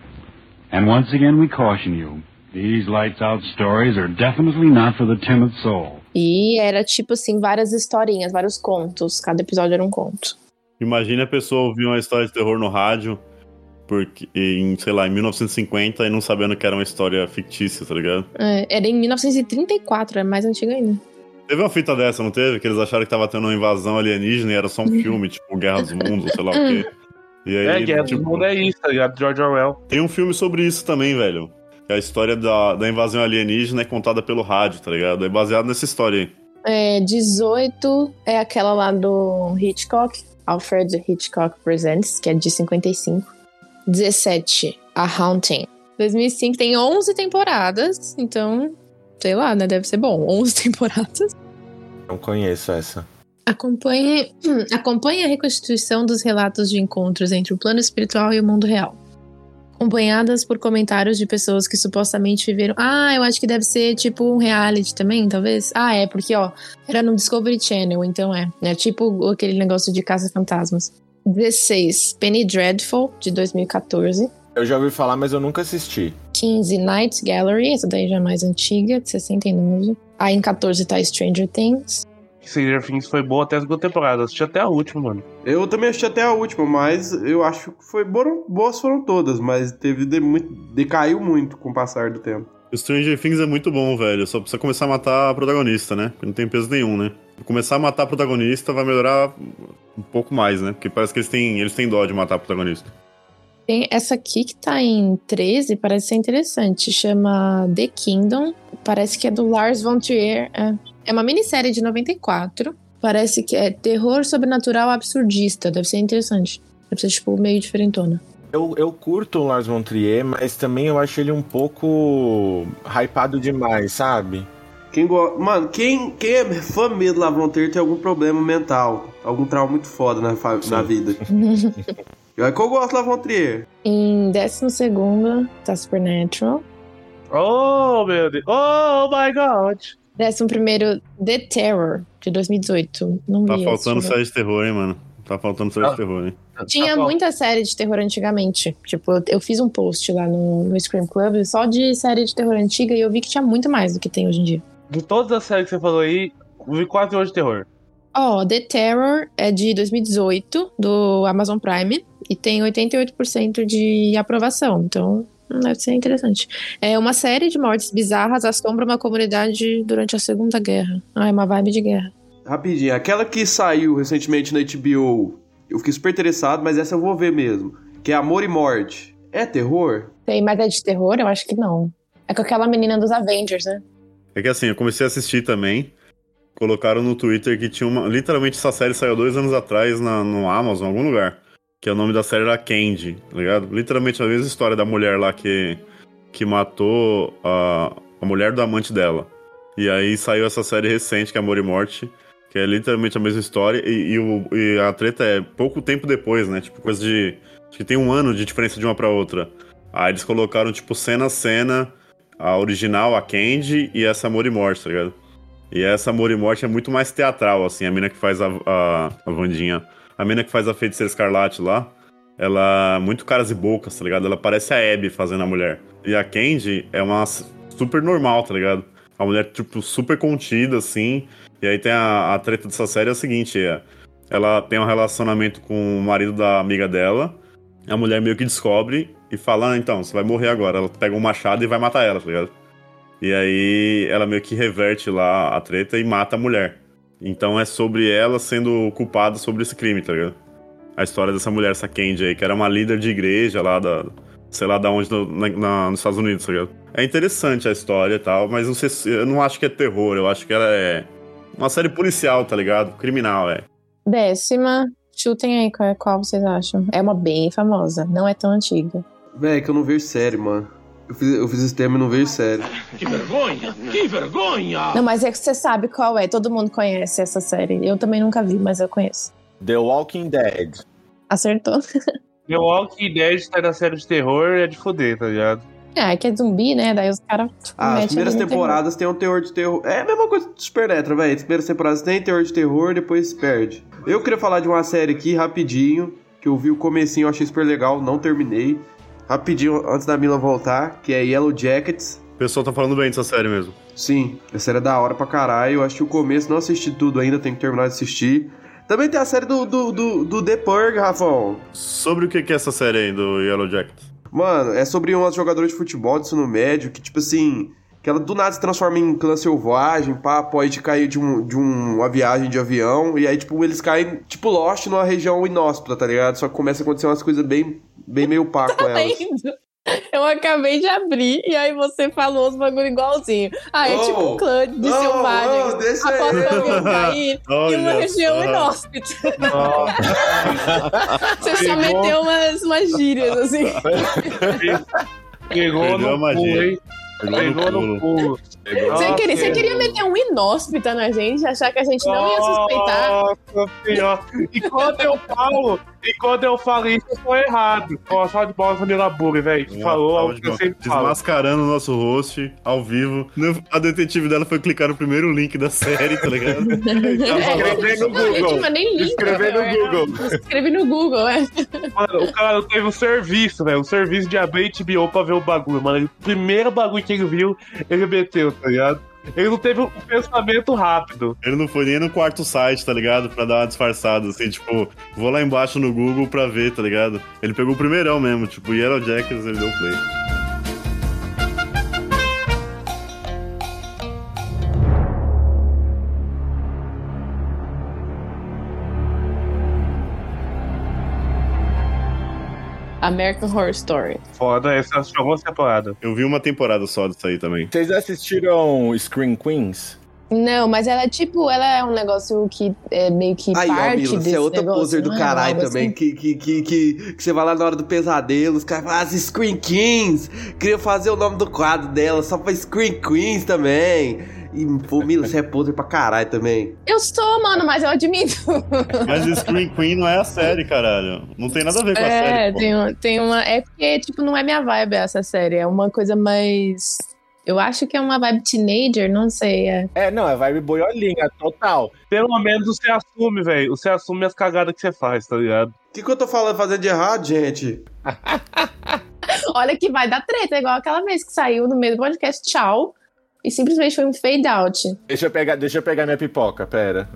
And once again, we caution you these lights out stories are definitely not for the timid soul. E era tipo assim, várias historinhas, vários contos. Cada episódio era um conto. Imagina a pessoa ouvir uma história de terror no rádio, porque em, sei lá, em 1950 e não sabendo que era uma história fictícia, tá ligado? É, era em 1934, é mais antiga ainda. Teve uma fita dessa, não teve? Que eles acharam que tava tendo uma invasão alienígena e era só um filme, tipo Guerra dos Mundos, sei lá o quê. E aí, É, Guerra tipo, do Mundo é isso, tá ligado? George Orwell. Tem um filme sobre isso também, velho. Que é a história da, da invasão alienígena é contada pelo rádio, tá ligado? É baseado nessa história aí. É, 18 é aquela lá do Hitchcock, Alfred Hitchcock Presents, que é de 55. 17, A Haunting. 2005 tem 11 temporadas, então, sei lá, né? Deve ser bom. 11 temporadas. Não conheço essa. Acompanhe, acompanhe a reconstituição dos relatos de encontros entre o plano espiritual e o mundo real. Acompanhadas por comentários de pessoas que supostamente viveram. Ah, eu acho que deve ser tipo um reality também, talvez. Ah, é, porque, ó, era no Discovery Channel, então é. É tipo aquele negócio de caça-fantasmas. 16, Penny Dreadful, de 2014. Eu já ouvi falar, mas eu nunca assisti. 15, Night Gallery, essa daí já é mais antiga, de 69. Aí em 14 tá Stranger Things. Stranger Things foi boa até a segunda temporada. Eu assisti até a última, mano. Eu também assisti até a última, mas eu acho que foi boa- boas foram todas, mas teve de muito, decaiu muito com o passar do tempo. Stranger Things é muito bom, velho. Só precisa começar a matar a protagonista, né? Porque não tem peso nenhum, né? Começar a matar a protagonista vai melhorar um pouco mais, né? Porque parece que eles têm, eles têm dó de matar a protagonista. Tem essa aqui que tá em 13, parece ser interessante. Chama The Kingdom. Parece que é do Lars von Trier. É, é uma minissérie de 94. Parece que é terror sobrenatural absurdista. Deve ser interessante. Deve ser, tipo, meio diferentona. Eu, eu curto o Lars von Trier, mas também eu acho ele um pouco hypado demais, sabe? Quem go... Mano, quem, quem é fã mesmo do Lavronteiro tem algum problema mental, algum trauma muito foda na, fa- na vida. É que eu gosto do Lavontrier. em 12 tá Supernatural. Oh, meu Deus. Oh, my God. 11 The Terror, de 2018. Não Tá vi faltando esse. série de terror, hein, mano? Tá faltando série de terror, hein? Tinha Tá bom. muita série de terror antigamente. Tipo, eu, eu fiz um post lá no, no Scream Club só de série de terror antiga e eu vi que tinha muito mais do que tem hoje em dia. De todas as séries que você falou aí, vi quase hoje de terror. Ó, The Terror é de 2018, do Amazon Prime, e tem 88% de aprovação, então hum, deve ser interessante. É uma série de mortes bizarras assombra uma comunidade durante a Segunda Guerra. Ah, é uma vibe de guerra. Rapidinho, aquela que saiu recentemente na HBO, eu fiquei super interessado, mas essa eu vou ver mesmo. Que é Amor e Morte. É terror? Tem, mas é de terror? Eu acho que não. É com aquela menina dos Avengers, né? É que assim, eu comecei a assistir também. Colocaram no Twitter que tinha uma. Literalmente essa série saiu dois anos atrás na, no Amazon, em algum lugar. Que o nome da série era Candy, tá ligado? Literalmente a mesma história da mulher lá que, que matou a, a mulher do amante dela. E aí saiu essa série recente, que é Amor e Morte, que é literalmente a mesma história. E, e o- e a treta é pouco tempo depois, né? Tipo, coisa de. Acho que tem um ano de diferença de uma pra outra. Aí eles colocaram, tipo, cena a cena, a original, a Candy, e essa Amor e Morte, tá ligado? E essa Amor e Morte é muito mais teatral, assim, a mina que faz a, a, a Vandinha. A mina que faz a Feiticeira Escarlate lá, ela é muito caras e bocas, tá ligado? Ela parece a Abby fazendo a mulher. E a Candy é uma super normal, tá ligado? A mulher, tipo, super contida, assim. E aí tem a, a treta dessa série é o seguinte, é... Ela tem um relacionamento com o marido da amiga dela. A mulher meio que descobre e fala, ah, então, você vai morrer agora. Ela pega um machado e vai matar ela, tá ligado? E aí ela meio que reverte lá a treta e mata a mulher. Então é sobre ela sendo culpada sobre esse crime, tá ligado? A história dessa mulher, essa Candy aí, que era uma líder de igreja lá da. Sei lá da onde, no- na- nos Estados Unidos, tá ligado? É interessante a história e tal, mas não sei se, eu não acho que é terror, eu acho que ela é uma série policial, tá ligado? Criminal, é. Décima. Chutem aí qual, qual vocês acham. É uma bem famosa, não é tão antiga. Véi, que eu não vejo série, mano. Eu fiz, eu fiz esse tema e não vejo série. Que vergonha! Que vergonha! Não, mas é que você sabe qual é. Todo mundo conhece essa série. Eu também nunca vi, mas eu conheço. The Walking Dead. Acertou. The Walking Dead tá na série de terror é de foder, tá ligado? Ah, é que é zumbi, né? Daí os caras. Ah, as primeiras temporadas tem um teor de terror. É a mesma coisa do Supernatural, velho. As primeiras temporadas tem teor de terror, depois perde. Eu queria falar de uma série aqui, rapidinho, que eu vi o comecinho, eu achei super legal, não terminei. Rapidinho, antes da Mila voltar, que é Yellow Jackets. O pessoal tá falando bem dessa série mesmo. Sim, essa série é da hora pra caralho. Eu assisti o começo, não assisti tudo ainda, tenho que terminar de assistir. Também tem a série do, do, do, do The Purge, Rafão. Sobre o que que é essa série aí do Yellow Jacket? Mano, é sobre umas jogadoras de futebol de ensino médio que, tipo assim, que ela do nada se transforma em clã selvagem, pá, pode cair de, um, de um- uma viagem de avião, e aí, tipo, eles caem, tipo, Lost numa região inóspita, tá ligado? Só que começa a acontecer umas coisas bem, bem meio pá com Tá elas. vendo? Eu acabei de abrir e aí você falou os bagulho igualzinho. Ah, é Oh, tipo um clã de oh, selvagens. oh, deixa após avião cair em Olha uma região só. inóspita. Você só Pegou. meteu umas, umas gírias, assim. Pegou a no hein? Pegou no pulo. Você queria, você queria meter um inóspita na gente, achar que a gente não ia suspeitar. Nossa senhora. E quando eu falo, e quando eu falo isso, eu tô errado. Ó, só de bola Vanilla Burger, velho. Falou algo que eu sempre falo. Desmascarando o nosso host ao vivo. A detetive dela foi clicar no primeiro link da série, tá ligado? Escrever no gente, Google. mas nem link. Escrever no é, Google. Escrevi no Google, é. Mano, o cara teve um serviço, velho. Um serviço de abrir HBO pra ver o bagulho, mano. O primeiro bagulho que ele viu, ele meteu, tá ligado? Ele não teve um pensamento rápido. Ele não foi nem no quarto site, tá ligado? Pra dar uma disfarçada, assim, tipo, vou lá embaixo no Google pra ver, tá ligado? Ele pegou o primeirão mesmo, tipo, Yellow Jackets, ele deu play. American Horror Story. Foda, essa é a segunda temporada. Eu vi uma temporada só disso aí também. Vocês assistiram Screen Queens? Não, mas ela é tipo, ela é um negócio que é meio que Aí, ó, parte Mila, desse você é outra negócio, poser do não é? caralho também, assim. que, que, que, que, que você vai lá na hora do pesadelo, os caras falam, ah, Screen Kings, queria fazer o nome do quadro dela só pra Screen Queens também. E, pô, Mila, você é poser pra caralho também. Eu sou, mano, mas eu admito. Mas Screen Queen não é a série, caralho. Não tem nada a ver com a É, série. pô. tem, uma- tem uma. É porque, tipo, não é minha vibe essa série. É uma coisa mais. Eu acho que é uma vibe teenager, não sei. É. É, não, é vibe boiolinha, total. Pelo menos você assume, velho. Você assume as cagadas que você faz, tá ligado? O que, que eu tô falando, fazendo de errado, gente? Olha que vai dar treta, igual aquela vez que saiu no meio do podcast, tchau. E simplesmente foi um fade out. Deixa eu pegar, deixa eu pegar minha pipoca, pera.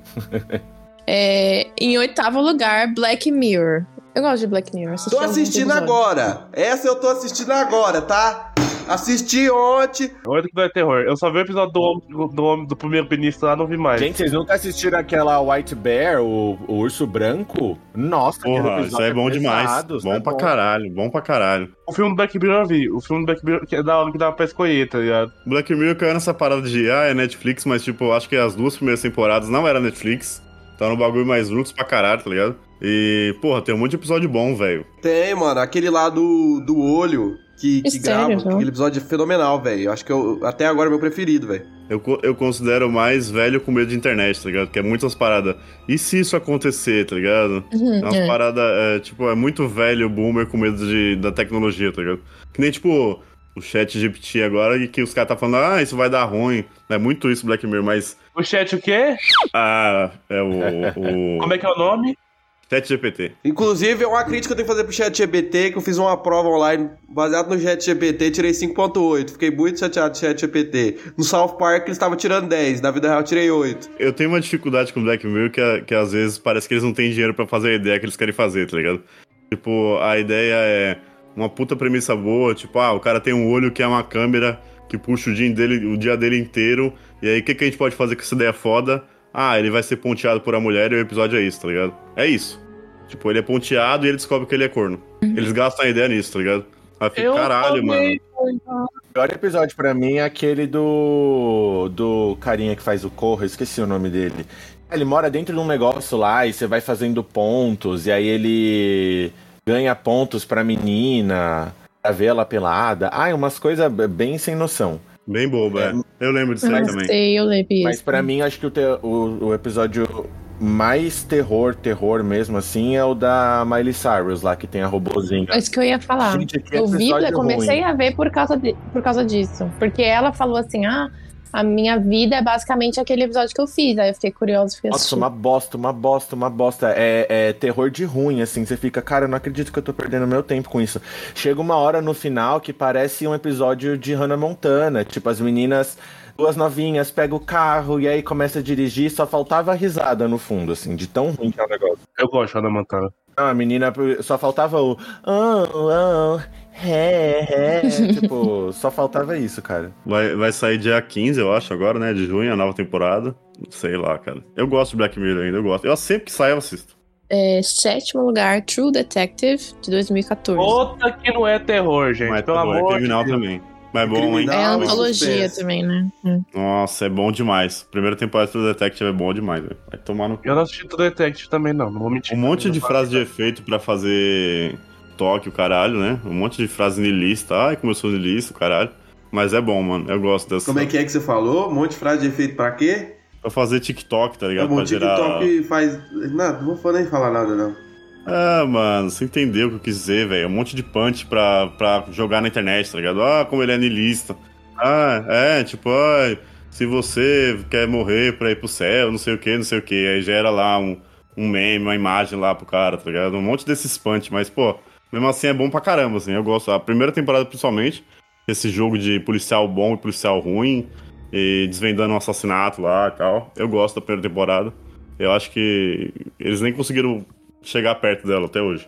É, em oitavo lugar, Black Mirror. Eu gosto de Black Mirror. assisti Tô assistindo agora. Essa eu tô assistindo agora, tá? Assisti ontem. Outro que não é terror. Eu só vi o episódio do homem do, do primeiro ministro lá, não vi mais. Gente, vocês nunca assistiram aquela White Bear, o, o urso branco? Nossa, aquele Porra, episódio isso aí é bom demais. pesado, isso bom é pra caralho, bom pra caralho. O filme do Black Mirror eu vi. O filme do Black Mirror que é da hora que dava pra escolher, tá ligado? Black Mirror caiu nessa parada de, ah, é Netflix, mas, tipo, acho que as duas primeiras temporadas não era Netflix. Tá no bagulho mais roots pra caralho, tá ligado? E, porra, tem um monte de episódio bom, velho. Tem, mano, aquele lá do, do olho que, que Sério, grava. Aquele episódio é fenomenal, velho. Eu Acho que eu, até agora é meu preferido, velho. Eu, eu considero mais velho com medo de internet, tá ligado? Que é muitas paradas. E se isso acontecer, tá ligado? Uhum, É umas é. paradas, é, tipo, é muito velho boomer com medo de, da tecnologia, tá ligado? Que nem, tipo, o chat GPT agora, e que os caras tá falando, ah, isso vai dar ruim. É muito isso, Black Mirror, mas. O chat o quê? Ah, é o. o Como é que é o nome? chat GPT. Inclusive, é uma crítica que eu tenho que fazer pro chat GPT, que eu fiz uma prova online baseado no chat GPT, tirei 5.8. Fiquei muito chateado com o chat GPT. No South Park eles estavam tirando 10, na vida real eu tirei 8. Eu tenho uma dificuldade com Black Mirror que, que às vezes parece que eles não têm dinheiro pra fazer a ideia que eles querem fazer, tá ligado? Tipo, a ideia é uma puta premissa boa, tipo, ah, o cara tem um olho que é uma câmera que puxa o dia dele, o dia dele inteiro, e aí o que, que a gente pode fazer com essa ideia foda? ah, ele vai ser ponteado por a mulher e o episódio é isso, tá ligado? É isso. Tipo, ele é ponteado e ele descobre que ele é corno. Eles gastam a ideia nisso, tá ligado? Aí fica, caralho, também. mano. O melhor episódio pra mim é aquele do. do carinha que faz o corro, eu esqueci o nome dele. Ele mora dentro de um negócio lá e você vai fazendo pontos, e aí ele ganha pontos pra menina, pra ver ela pelada. Ai, umas coisas bem sem noção. Bem bobo, é. Eu lembro disso aí também. sei, eu lembro isso. Mas pra mim, acho que o, te- o, o episódio mais terror, terror mesmo assim, é o da Miley Cyrus lá, que tem a robozinha. É isso que eu ia falar. Gente, que eu vi, eu comecei ruim. a ver por causa, de- por causa disso. Porque ela falou assim: ah, a minha vida é basicamente aquele episódio que eu fiz. Aí eu fiquei curiosa e fui Nossa, assistir. uma bosta, uma bosta, uma bosta. É, é terror de ruim, assim. Você fica, cara, eu não acredito que eu tô perdendo meu tempo com isso. Chega uma hora no final que parece um episódio de Hannah Montana. Tipo, as meninas, duas novinhas, pegam o carro e aí começa a dirigir. Só faltava a risada no fundo, assim, de tão ruim que é o negócio. Eu gosto da Montana. Não, a menina só faltava o. Oh, oh, é, é. tipo, só faltava isso, cara. Vai, vai sair dia 15, eu acho, agora, né? De junho, a nova temporada. Sei lá, cara. Eu gosto de Black Mirror ainda, eu gosto. Eu sempre que sai, eu assisto. É, sétimo lugar, True Detective, de 2014. Outra que não é terror, gente. Mas pelo bom, é amor criminal de também. Mas é bom, hein? é Criminal. antologia também, né? Hum. Nossa, é bom demais. Primeira temporada do Detective é bom demais, velho. Vai tomar no cu. Eu não assisti do Detective também, não. Não vou mentir. Um monte de frase de efeito pra fazer toque, o caralho, né? Um monte de frase niilista. Ai, como eu sou niilista, o caralho. Mas é bom, mano. Eu gosto dessa. Como é que é que você falou? Um monte de frase de efeito pra quê? Pra fazer TikTok, tá É ligado? bom, pra gerar. TikTok faz. Não, não vou nem falar nada, não. Ah, mano, você entendeu o que eu quis dizer, velho. Um monte de punch pra, pra jogar na internet, tá ligado? Ah, como ele é niilista. Ah, é, tipo, ai, se você quer morrer pra ir pro céu, não sei o que, não sei o que. Aí gera lá um, um meme, uma imagem lá pro cara, tá ligado? Um monte desses punch, mas, pô, mesmo assim é bom pra caramba, assim. Eu gosto. A primeira temporada, principalmente, esse jogo de policial bom e policial ruim, e desvendando um assassinato lá e tal. Eu gosto da primeira temporada. Eu acho que eles nem conseguiram chegar perto dela até hoje.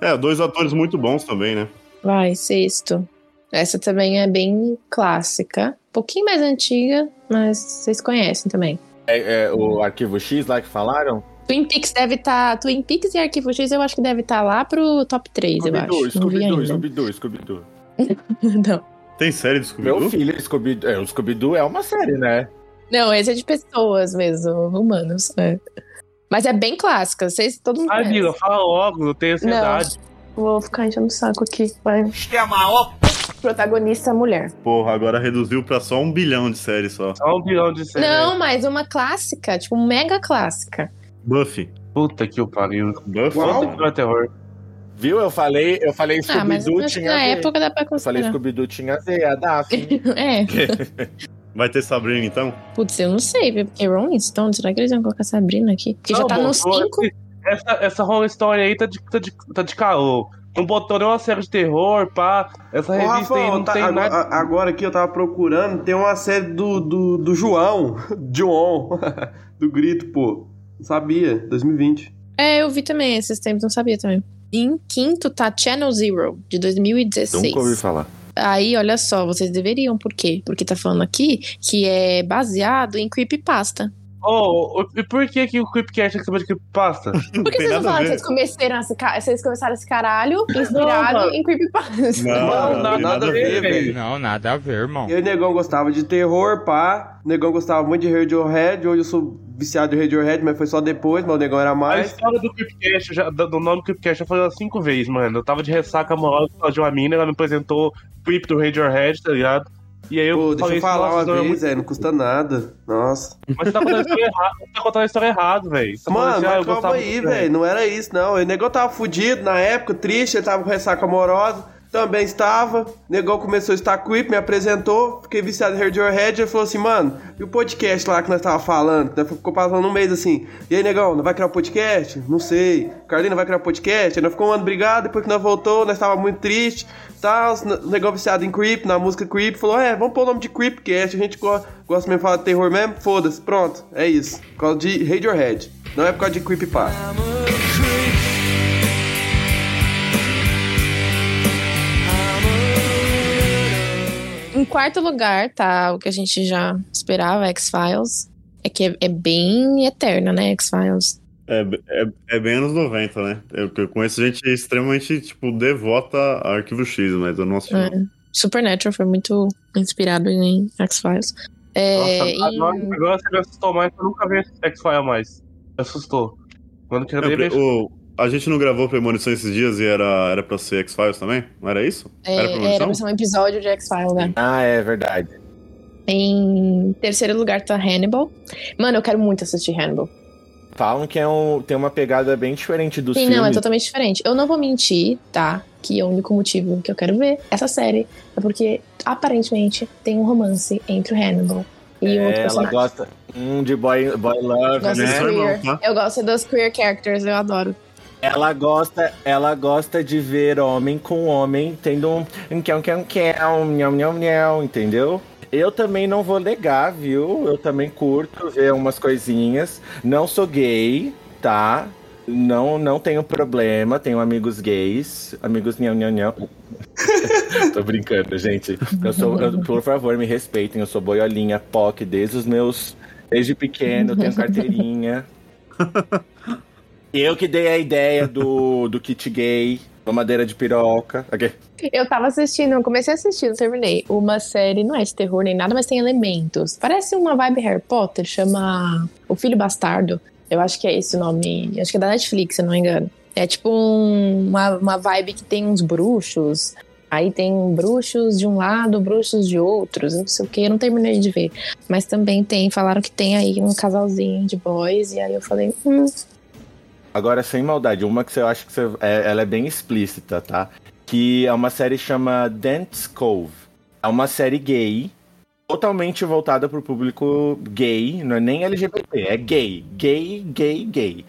É, dois atores muito bons também, né? Vai, sexto. Essa também é bem clássica. Um pouquinho mais antiga, mas vocês conhecem também. É, é o arquivo X lá que falaram? Twin Peaks deve estar. Twin Peaks e Arquivo X eu acho que deve estar lá pro top 3, eu Scooby-Doo, acho. Não Scooby-Doo. Scooby-Doo, Scooby-Doo. Não. Tem série do Meu Scooby-Doo? filho, Scooby-Doo. É, o Scooby-Doo é uma série, né? Não, esse é de pessoas mesmo, humanos. é. Mas é bem clássica. Vocês, todo mundo Ai, conhece. amiga, fala logo, não tenho ansiedade. Vou ficar enchendo o saco aqui. Vai. Protagonista mulher. Porra, agora reduziu pra só um bilhão de séries só. Só um bilhão de séries. Não, mas uma clássica, tipo, mega clássica. Buffy. Puta que o pariu. Buffy? É terror. Viu? Eu falei, eu falei Ah, Scooby-Doo tinha na época dá pra Eu falei considerar. Scooby-Doo tinha ver, a Daphne. É. Vai ter Sabrina então? Putz, eu não sei, viu? porque Rolling Stone, será que eles vão colocar Sabrina aqui? Porque já Não, tá no botou 5. esse- Essa, essa Rolling Stone aí tá de, tá de, tá de caô. Não botou nenhuma série de terror, pá. Essa Ô, revista aí Rafael, não tá- tem agora, nada. agora aqui eu tava procurando, tem uma série do, do, do João, João, do Grito, pô. Não sabia, 2020. É, eu vi também esses tempos, não sabia também. Em quinto tá Channel Zero, de 2016. Nunca ouvi falar. Aí, olha só, vocês deveriam, por quê? Porque tá falando aqui que é baseado em creepypasta. Oh, e por que, que o Creepcast é que de creepypasta? Por que vocês não a falaram que vocês começaram esse, ca- vocês começaram esse caralho inspirado mano. em creepypasta? Não, Não, nada, nada a ver, velho. Não, nada a ver, irmão. Eu e o Negão gostava de terror, pá. O Negão gostava muito de Radiohead. Hoje eu sou viciado em Radiohead, mas foi só depois, mas o Negão era A mais. história do Creepcast, já, do nome do Creepcast, eu falei umas cinco vezes, mano. Eu tava de ressaca amorosa de uma mina, ela me apresentou Creep do Radiohead, tá ligado? E aí eu Pô, deixa eu falar uma é vez, muito- velho, não custa nada. Nossa. Mas você tá contando a história errada. Você tá contando a história errada, velho. Tá Mano, assim, ah, mas calma aí, velho. Não era isso, não. O Negão tava fudido na época, triste, ele tava com ressaca amorosa. Também estava. Negão começou a estar creep, me apresentou. Fiquei viciado em Radiohead. Ele falou assim, mano, e o podcast lá que nós tava falando? Nós ficou passando um mês assim. E aí, Negão, não vai criar um podcast? Não sei. Carlina vai criar um podcast? Aí nós ficamos um ano brigado. Depois que nós voltou, nós tava muito triste. Tal, o Negão viciado em creep, na música creep. Falou, é, vamos pôr o nome de Creepcast. A gente go- gosta mesmo de falar de terror mesmo. Foda-se, pronto. É isso. Por causa de Radiohead. Não é por causa de Creepypasta. Em quarto lugar tá o que a gente já esperava, X-Files. É que é, é bem eterna, né, X-Files? É, é, é bem anos 90, né? Eu, eu conheço gente extremamente, tipo, devota a Arquivo X, mas eu não assisti. É. Supernatural foi muito inspirado em X-Files. É, Nossa, e- agora, agora você me assustou mais, eu nunca vi X-File mais. Me assustou. Quando que eu o- a gente não gravou Premonição esses dias e era, era pra ser X-Files também? Não era isso? é, era era pra ser um episódio de X-Files, né? Ah, é verdade. Em terceiro lugar tá Hannibal. Mano, eu quero muito assistir Hannibal. Falam que é um, tem uma pegada bem diferente Sim, filmes. não, é totalmente diferente. Eu não vou mentir, tá? Que o único motivo que eu quero ver essa série é porque, aparentemente, tem um romance entre o Hannibal e o outro É, ela personagem. gosta hum, de boy, boy love, Eu né? é queer. tá? Eu gosto dos queer characters, eu adoro. Ela gosta, ela gosta de ver homem com homem tendo um nham nham nham, entendeu? Eu também não vou negar, viu? Eu também curto ver umas coisinhas. Não sou gay, tá? Não, não tenho problema, tenho amigos gays, amigos nham nham nham. Tô brincando, gente. Eu sou, eu- por favor, me respeitem. Eu sou boiolinha POC desde os meus. Desde pequeno, tenho carteirinha. Eu que dei a ideia do, do kit gay, da madeira de piroca. Ok. Eu tava assistindo, eu comecei a assistir, não terminei. Uma série, não é de terror nem nada, mas tem elementos. Parece uma vibe Harry Potter, chama O Filho Bastardo. Eu acho que é esse o nome. Acho que é da Netflix, se eu não me engano. É tipo um- uma, uma vibe que tem uns bruxos. Aí tem bruxos de um lado, bruxos de outros, não sei o que, eu não terminei de ver. Mas também tem, falaram que tem aí um casalzinho de boys, e aí eu falei, hum, Agora, sem maldade, uma que eu acho que você, é, ela é bem explícita, tá? Que é uma série chama Dance Cove. É uma série gay, totalmente voltada pro público gay, não é nem LGBT, é gay. Gay, gay, gay.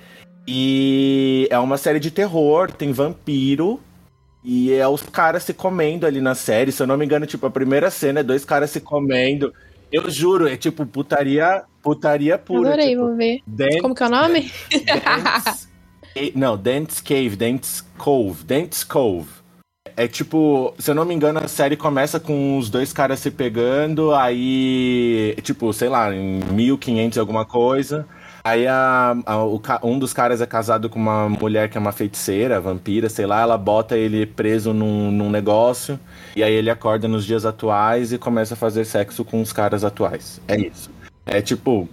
E é uma série de terror, tem vampiro. E é os caras se comendo ali na série. Se eu não me engano, tipo, a primeira cena é dois caras se comendo. Eu juro, é tipo putaria, putaria pura. adorei, tipo, vou ver. dance- Como que é o nome? Dance- Não, Dance Cave, Dance Cove, Dance Cove. É tipo, se eu não me engano, a série começa com os dois caras se pegando, aí, tipo, sei lá, em 1500 e alguma coisa. Aí a, a- o um dos caras é casado com uma mulher que é uma feiticeira, vampira, sei lá, ela bota ele preso num, num negócio, e aí ele acorda nos dias atuais e começa a fazer sexo com os caras atuais. É isso. É tipo,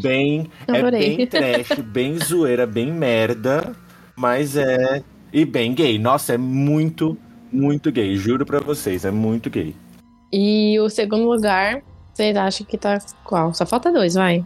bem. É bem trash, bem zoeira, bem merda, mas é. E bem gay. Nossa, é muito, muito gay. Juro pra vocês, é muito gay. E o segundo lugar, vocês acham que tá qual? Só falta dois, vai.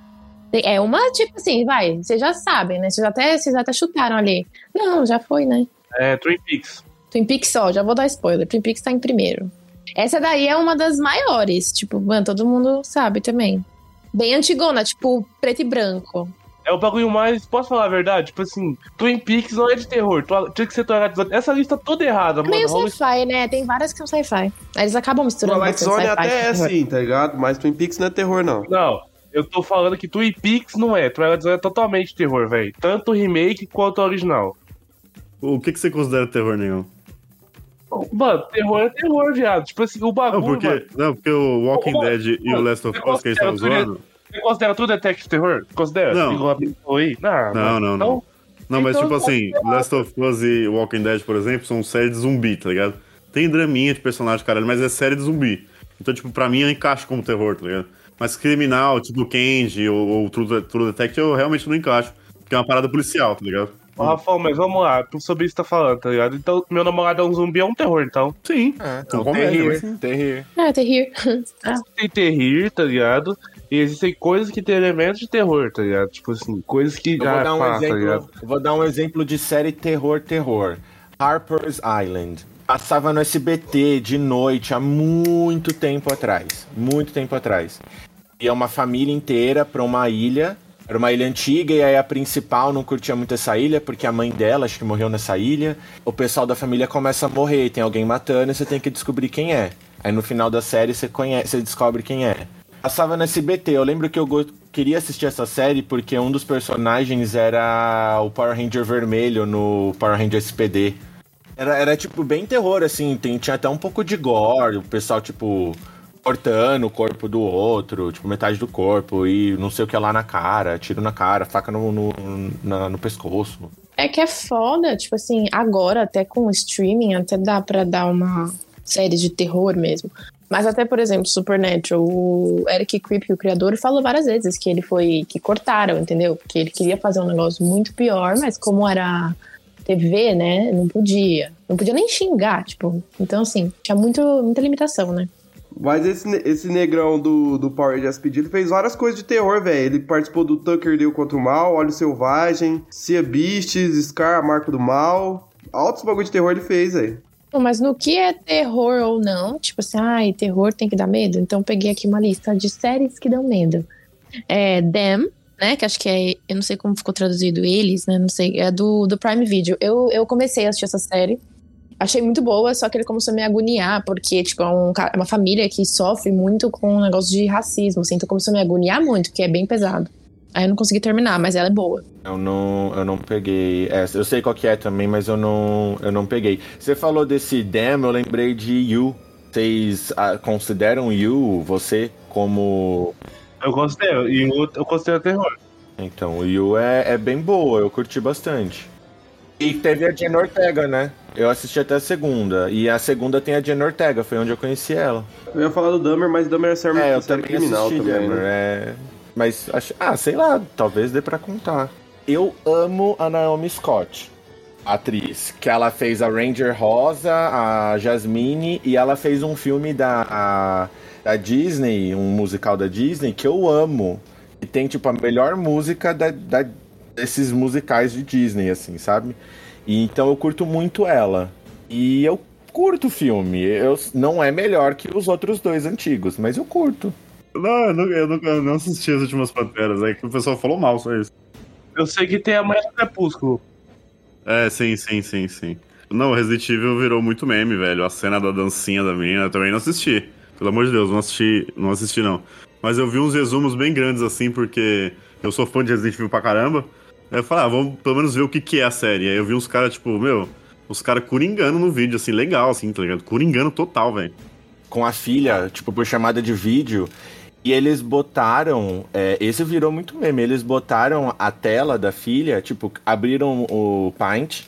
É uma, tipo assim, vai, vocês já sabem, né? Vocês até, vocês até chutaram ali. Não, já foi, né? É, Twin Peaks. Twin Peaks só, já vou dar spoiler. Twin Peaks tá em primeiro. Essa daí é uma das maiores, tipo, mano, todo mundo sabe também. Bem antigona, tipo, preto e branco. É o bagulho mais. Posso falar a verdade? Tipo assim, Twin Peaks não é de terror. tu- Tinha que ser toalhado. Essa lista toda errada, É meio mano. Rola- sci-fi, né? Tem várias que são sci-fi. Aí Eles acabam misturando Twilight Zone sci-fi até é assim, tá ligado? Mas Twin Peaks não é terror, não. Não, eu tô falando que Twin Peaks não é. Twilight Zone é totalmente terror, velho. Tanto o remake quanto o original. O que, que você considera terror nenhum? Mano, terror é terror, viado. Tipo assim, o Não, bagulho. porque, mano, não, porque o Walking Ô, Dead e o mano, Last of Us que eles considera zoando. Você considera tudo detective terror? Considera? Não. Aí? Não, Não, mano. não, Então, não. Não, mas então tipo assim. Last of Us e Walking Dead, por exemplo, são séries de zumbi, tá ligado? Tem draminha de personagem, caralho, mas é série de zumbi. Então, tipo, pra mim encaixa como terror, tá ligado? Mas criminal, tipo Kenji ou, ou True, True Detective, eu realmente não encaixo. Porque é uma parada policial, tá ligado? Ô, Rafão, mas vamos lá, tu sobre isso tá falando, tá ligado? Então, meu namorado é um zumbi, é um terror, então. Sim. É, então, então, terrir, mas sim. terrir. É, terrir. Ah, Tem terrir, tá ligado? E existem coisas que têm elementos de terror, tá ligado? Tipo assim, coisas que Eu já vou dar, um pá, tá ligado? exemplo, eu vou dar um exemplo de série terror, terror. Harper's Island. Passava no SBT de noite há muito tempo atrás. Muito tempo atrás. Ia uma família inteira pra uma ilha. Era uma ilha antiga e aí a principal não curtia muito essa ilha porque a mãe dela acho que morreu nessa ilha. O pessoal da família começa a morrer, tem alguém matando e você tem que descobrir quem é. Aí no final da série você conhece, você descobre quem é. Passava no SBT. Eu lembro que eu queria assistir essa série porque um dos personagens era o Power Ranger vermelho no Power Ranger SPD. Era, era tipo bem terror, assim. Tem, tinha até um pouco de gore. O pessoal, tipo, cortando o corpo do outro, tipo, metade do corpo, e não sei o que lá na cara, tiro na cara, faca no, no, na- no pescoço. É que é foda, tipo assim, agora até com o streaming até dá pra dar uma série de terror mesmo. Mas até, por exemplo, Supernatural, o Eric Kripke, o criador, falou várias vezes que ele foi, que cortaram, entendeu? Porque ele queria fazer um negócio muito pior, mas como era TV, né, não podia. Não podia nem xingar, tipo. Então, assim, tinha muito, muita limitação, né? Mas esse, esse negrão do, do Power Rangers Pedido fez várias coisas de terror, velho. Ele participou do Tucker Deu contra o Mal, Olho Selvagem, Cia Beasts, Scar, Marco do Mal. Altos bagulho de terror ele fez, velho. Mas no que é terror ou não, tipo assim, ai, terror tem que dar medo? Então peguei aqui uma lista de séries que dão medo. É Them, né? Que acho que é. Eu não sei como ficou traduzido eles, né? Não sei. É do, do Prime Video. Eu, eu comecei a assistir essa série. Achei muito boa, só que ele começou a me agoniar, porque, tipo, é um é uma família que sofre muito com um negócio de racismo, assim, então começou a me agoniar muito, porque é bem pesado. Aí eu não consegui terminar, mas ela é boa. Eu não, eu não peguei essa. Eu sei qual que é também, mas eu não, eu não peguei. Você falou desse Damn, eu lembrei de You. Vocês ah, consideram You, você, como. Eu considero, e eu, eu considero terror. Então, o You é, é bem boa, eu curti bastante. E teve a Jenna Ortega, né? Eu assisti até a segunda. E a segunda tem a Jenna Ortega, foi onde eu conheci ela. Eu ia falar do Dahmer, mas Dahmer é série, É, eu série também criminal assisti também, Dahmer, né? é... Mas, acho... ah, sei lá, talvez dê pra contar. Eu amo a Naomi Scott, atriz, que ela fez a Ranger Rosa, a Jasmine, e ela fez um filme da, a- da Disney, um musical da Disney, que eu amo. E tem, tipo, a melhor música da, da- desses musicais de Disney, assim, sabe? E então eu curto muito ela. E eu curto o filme. Eu, não é melhor que os outros dois antigos, mas eu curto. Não, eu, nunca, eu nunca eu não assisti as últimas Panteras, é que o pessoal falou mal, só isso. Eu sei que tem a Manhã do Crepúsculo. É, sim, sim, sim, sim. Não, Resident Evil virou muito meme, velho. A cena da dancinha da menina eu também não assisti. Pelo amor de Deus, não assisti, não assisti não. Mas eu vi uns resumos bem grandes assim, porque eu sou fã de Resident Evil pra caramba. Eu falei, ah, vamos pelo menos ver o que, que é a série. Aí eu vi uns caras, tipo, meu, os caras coringando no vídeo, assim, legal, assim, tá ligado? Coringando total, velho. com a filha, tipo, por chamada de vídeo. E eles botaram. é, esse virou muito meme. Eles botaram a tela da filha, tipo, abriram o Paint,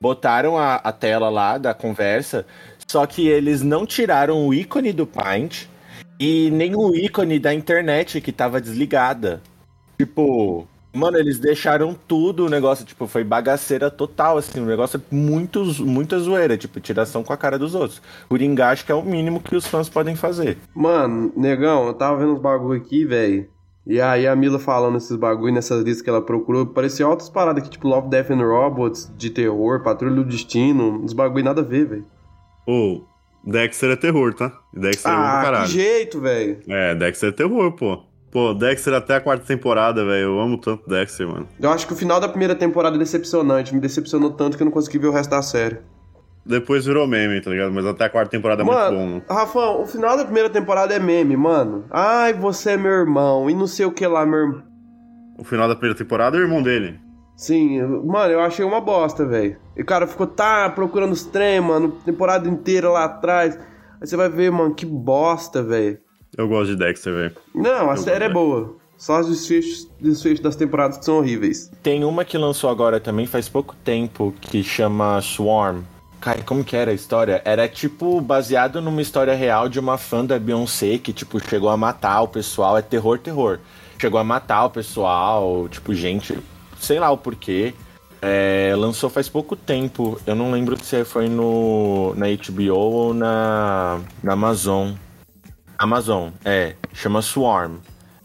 botaram a, a tela lá da conversa, só que eles não tiraram o ícone do Paint e nem o ícone da internet que tava desligada. Tipo, mano, eles deixaram tudo o negócio, tipo, foi bagaceira total, assim, um negócio muito, muita zoeira, tipo, tiração com a cara dos outros. Coringá acho que é o mínimo que os fãs podem fazer. Mano, negão, eu tava vendo uns bagulho aqui, velho. E aí a Mila falando esses bagulho nessas listas que ela procurou, parecia altas paradas aqui, tipo Love, Death and Robots, de terror, Patrulha do Destino, uns bagulho nada a ver, velho. Ô, Dexter é terror, tá? Dexter é bom pra Ah, que caralho. jeito, velho. É, Dexter é terror, pô. Pô, Dexter até a quarta temporada, velho. Eu amo tanto Dexter, mano. Eu acho que o final da primeira temporada é decepcionante, me decepcionou tanto que eu não consegui ver o resto da série. Depois virou meme, tá ligado? Mas até a quarta temporada é muito bom, Mano, mano. Rafão, o final da primeira temporada é meme, mano. Ai, você é meu irmão, e não sei o que lá, meu irmão. O final da primeira temporada é o irmão dele. Sim, mano, eu achei uma bosta, velho. E o cara ficou, tá, procurando os trem, mano, temporada inteira lá atrás. Aí você vai ver, mano, que bosta, velho. Eu gosto de Dexter, velho. Não, a Eu série é boa. Só os desfechos, desfechos das temporadas que são horríveis. Tem uma que lançou agora também faz pouco tempo, que chama Swarm. Cara, como que era a história? Era tipo baseado numa história real de uma fã da Beyoncé que, tipo, chegou a matar o pessoal. É terror, terror. Chegou a matar o pessoal, tipo, gente, sei lá o porquê. É, lançou faz pouco tempo. Eu não lembro se foi no na HBO ou na, na Amazon. Amazon, é. Chama Swarm.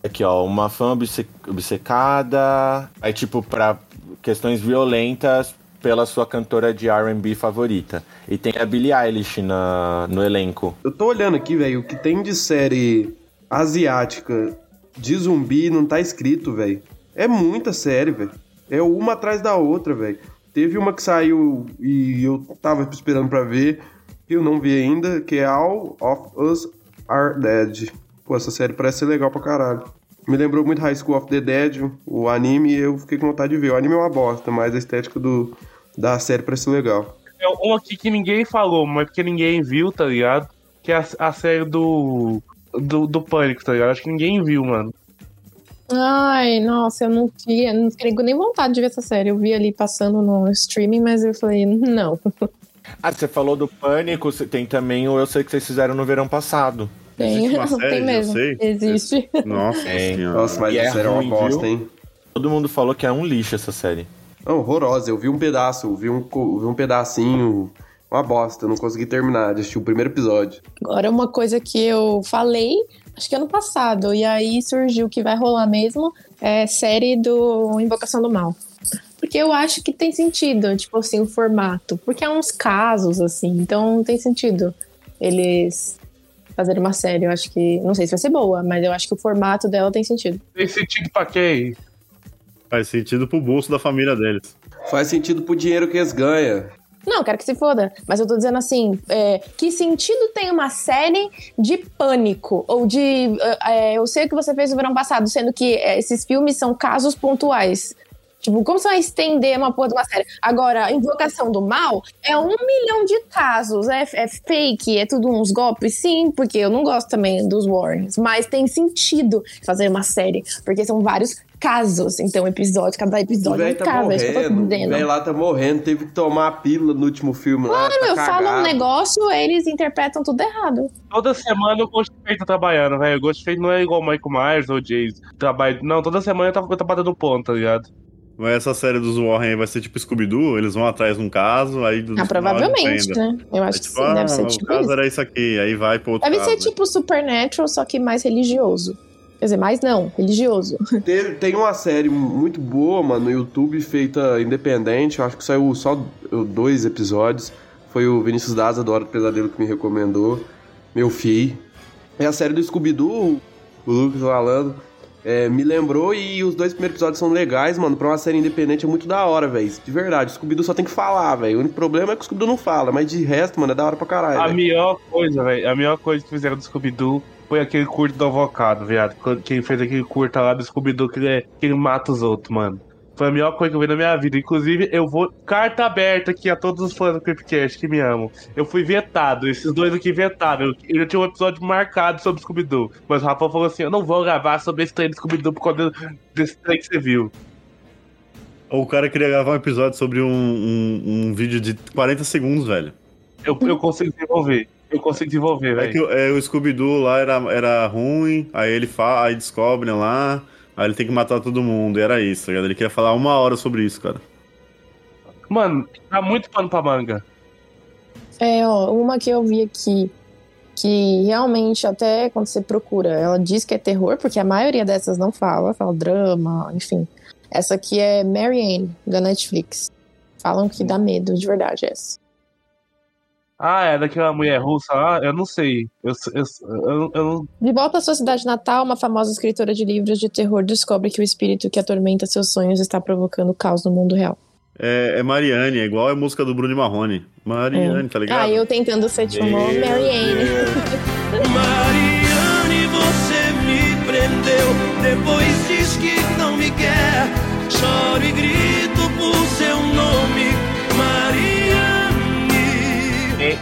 Aqui, ó, uma fã obce- obcecada. Aí, tipo, pra questões violentas pela sua cantora de RB favorita. E tem a Billie Eilish na, no elenco. Eu tô olhando aqui, velho, o que tem de série asiática de zumbi não tá escrito, velho. É muita série, velho. É uma atrás da outra, velho. Teve uma que saiu e eu tava esperando pra ver, eu não vi ainda, que é All of Us Are Dead. Pô, essa série parece ser legal pra caralho. Me lembrou muito High School of the Dead, o anime, e eu fiquei com vontade de ver. O anime é uma bosta, mas a estética do, da série parece legal. É um aqui que ninguém falou, mas porque ninguém viu, tá ligado? Que é a, a série do do, do Pânico, tá ligado? Acho que ninguém viu, mano. Ai, nossa, eu não tinha, não fiquei com nem vontade de ver essa série. Eu vi ali passando no streaming, mas eu falei, não. Ah, você falou do Pânico, você- tem também o Eu Sei Que Vocês Fizeram no Verão Passado. Tem, Existe uma série tem de mesmo. Eu Sei? Existe. Nossa É. senhora. Nossa, mas E é essa série é uma bosta, hein? Todo mundo falou que é um lixo essa série. Não, horrorosa. Eu vi um pedaço, eu vi um, co- vi um pedacinho. Uma bosta, eu não consegui terminar de assistir o primeiro episódio. Agora, uma coisa que eu falei, acho que ano passado, e aí surgiu que vai rolar mesmo, é série do Invocação do Mal. Porque eu acho que tem sentido, tipo assim, o formato. Porque é uns casos, assim, então não tem sentido eles fazerem uma série. Eu acho que. Não sei se vai ser boa, mas eu acho que o formato dela tem sentido. Tem sentido pra quem? Faz sentido pro bolso da família deles. Faz sentido pro dinheiro que eles ganham. Não, quero que se foda. Mas eu tô dizendo assim, é, que sentido tem uma série de pânico? Ou de. é, eu sei o que você fez no verão passado, sendo que é, esses filmes são casos pontuais. Tipo, como você vai estender uma porra de uma série? Agora, Invocação do Mal é um milhão de casos. É, é fake, é tudo uns golpes? Sim, porque eu não gosto também dos Warrens. Mas tem sentido fazer uma série, porque são vários casos. Então, episódio, cada episódio é um velho tá caso. É isso que eu tô morrendo. O velho lá tá morrendo, teve que tomar a pílula no último filme lá. Claro, tá eu falo um negócio, eles interpretam tudo errado. Toda semana o Ghostface tá trabalhando, velho. O Ghostface não é igual o Michael Myers ou o Jason. Trabalha... Não, toda semana eu tava, eu tava dando ponto, tá ligado? Mas essa série dos Warren aí vai ser tipo Scooby-Doo, eles vão atrás de um caso, aí... Ah, provavelmente, né? Eu É acho que tipo, sim, ah, deve ser o tipo caso isso. era isso aqui, aí vai pro outro Deve caso. ser tipo Supernatural, só que mais religioso. Quer dizer, mais não, religioso. Tem, tem uma série muito boa, mano, no YouTube, feita independente. Eu acho que saiu só dois episódios. Foi o Vinícius Daza, do Hora do Pesadelo, que me recomendou. Meu filho. É a série do Scooby-Doo, o Lucas falando. É, me lembrou e os dois primeiros episódios são legais, mano. Pra uma série independente é muito da hora, velho. De verdade, o Scooby-Doo só tem que falar, velho. O único problema é que o Scooby-Doo não fala, mas de resto, mano, é da hora pra caralho. A velho. melhor coisa, velho, a melhor coisa que fizeram do Scooby-Doo foi aquele curto do avocado, viado. Quem fez aquele curto lá do Scooby-Doo que ele, que ele mata os outros, mano. Foi a melhor coisa que eu vi na minha vida. Inclusive, eu vou. Carta aberta aqui a todos os fãs do Creepcast que me amam. Eu fui vetado, esses dois aqui vetaram. Eu, eu tinha um episódio marcado sobre Scooby-Doo. Mas o Rafa falou assim: eu não vou gravar sobre esse trem do Scooby-Doo por causa desse trem que você viu. O cara queria gravar um episódio sobre um, um, um vídeo de 40 segundos, velho. Eu, eu consigo desenvolver. Eu consigo desenvolver, É que velho. o- é, o Scooby-Doo lá era, era ruim, aí ele fala, aí descobrem lá, aí ele tem que matar todo mundo, e era isso, tá ligado? Ele queria falar uma hora sobre isso, cara. Mano, tá muito pano pra manga. É, ó, uma que eu vi aqui, que realmente, até quando você procura, ela diz que é terror, porque a maioria dessas não fala, fala drama, enfim. Essa aqui é Mary Ann, da Netflix. Falam que dá medo, de verdade, essa. Ah, é daquela mulher russa lá? Eu não sei. Eu, eu, eu, eu não. De volta à sua cidade natal, uma famosa escritora de livros de terror descobre que o espírito que atormenta seus sonhos está provocando caos no mundo real. É, é Mariane, é igual a música do Bruno Marrone. Mariane, tá ligado? Ah, eu tentando ser tipo Ann. Mariane, você me prendeu. Depois diz que não me quer. Choro e grito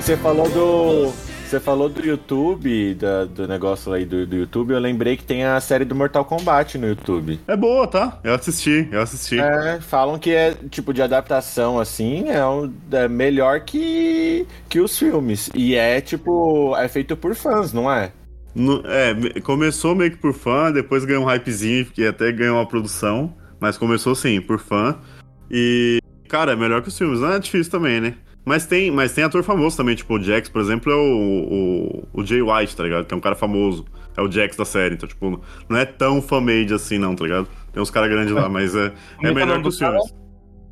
Você falou do. Você falou do YouTube, da- do negócio aí do, do YouTube, eu lembrei que tem a série do Mortal Kombat no YouTube. É boa, tá? Eu assisti, eu assisti. É, falam que é tipo de adaptação assim, é, um- é melhor que, que os filmes. E é tipo, é feito por fãs, não é? No- é, me- começou meio que por fã, depois ganhou um hypezinho, que até ganhou uma produção, mas começou sim, por fã. E, cara, é melhor que os filmes, não é difícil também, né? Mas tem, mas tem ator famoso também, tipo o Jax, por exemplo, é o, o, o Jay White, tá ligado? Que é um cara famoso, é o Jax da série, então, tipo, não é tão fan-made assim, não, tá ligado? Tem uns caras grandes lá, mas é, é é é o melhor que os filmes.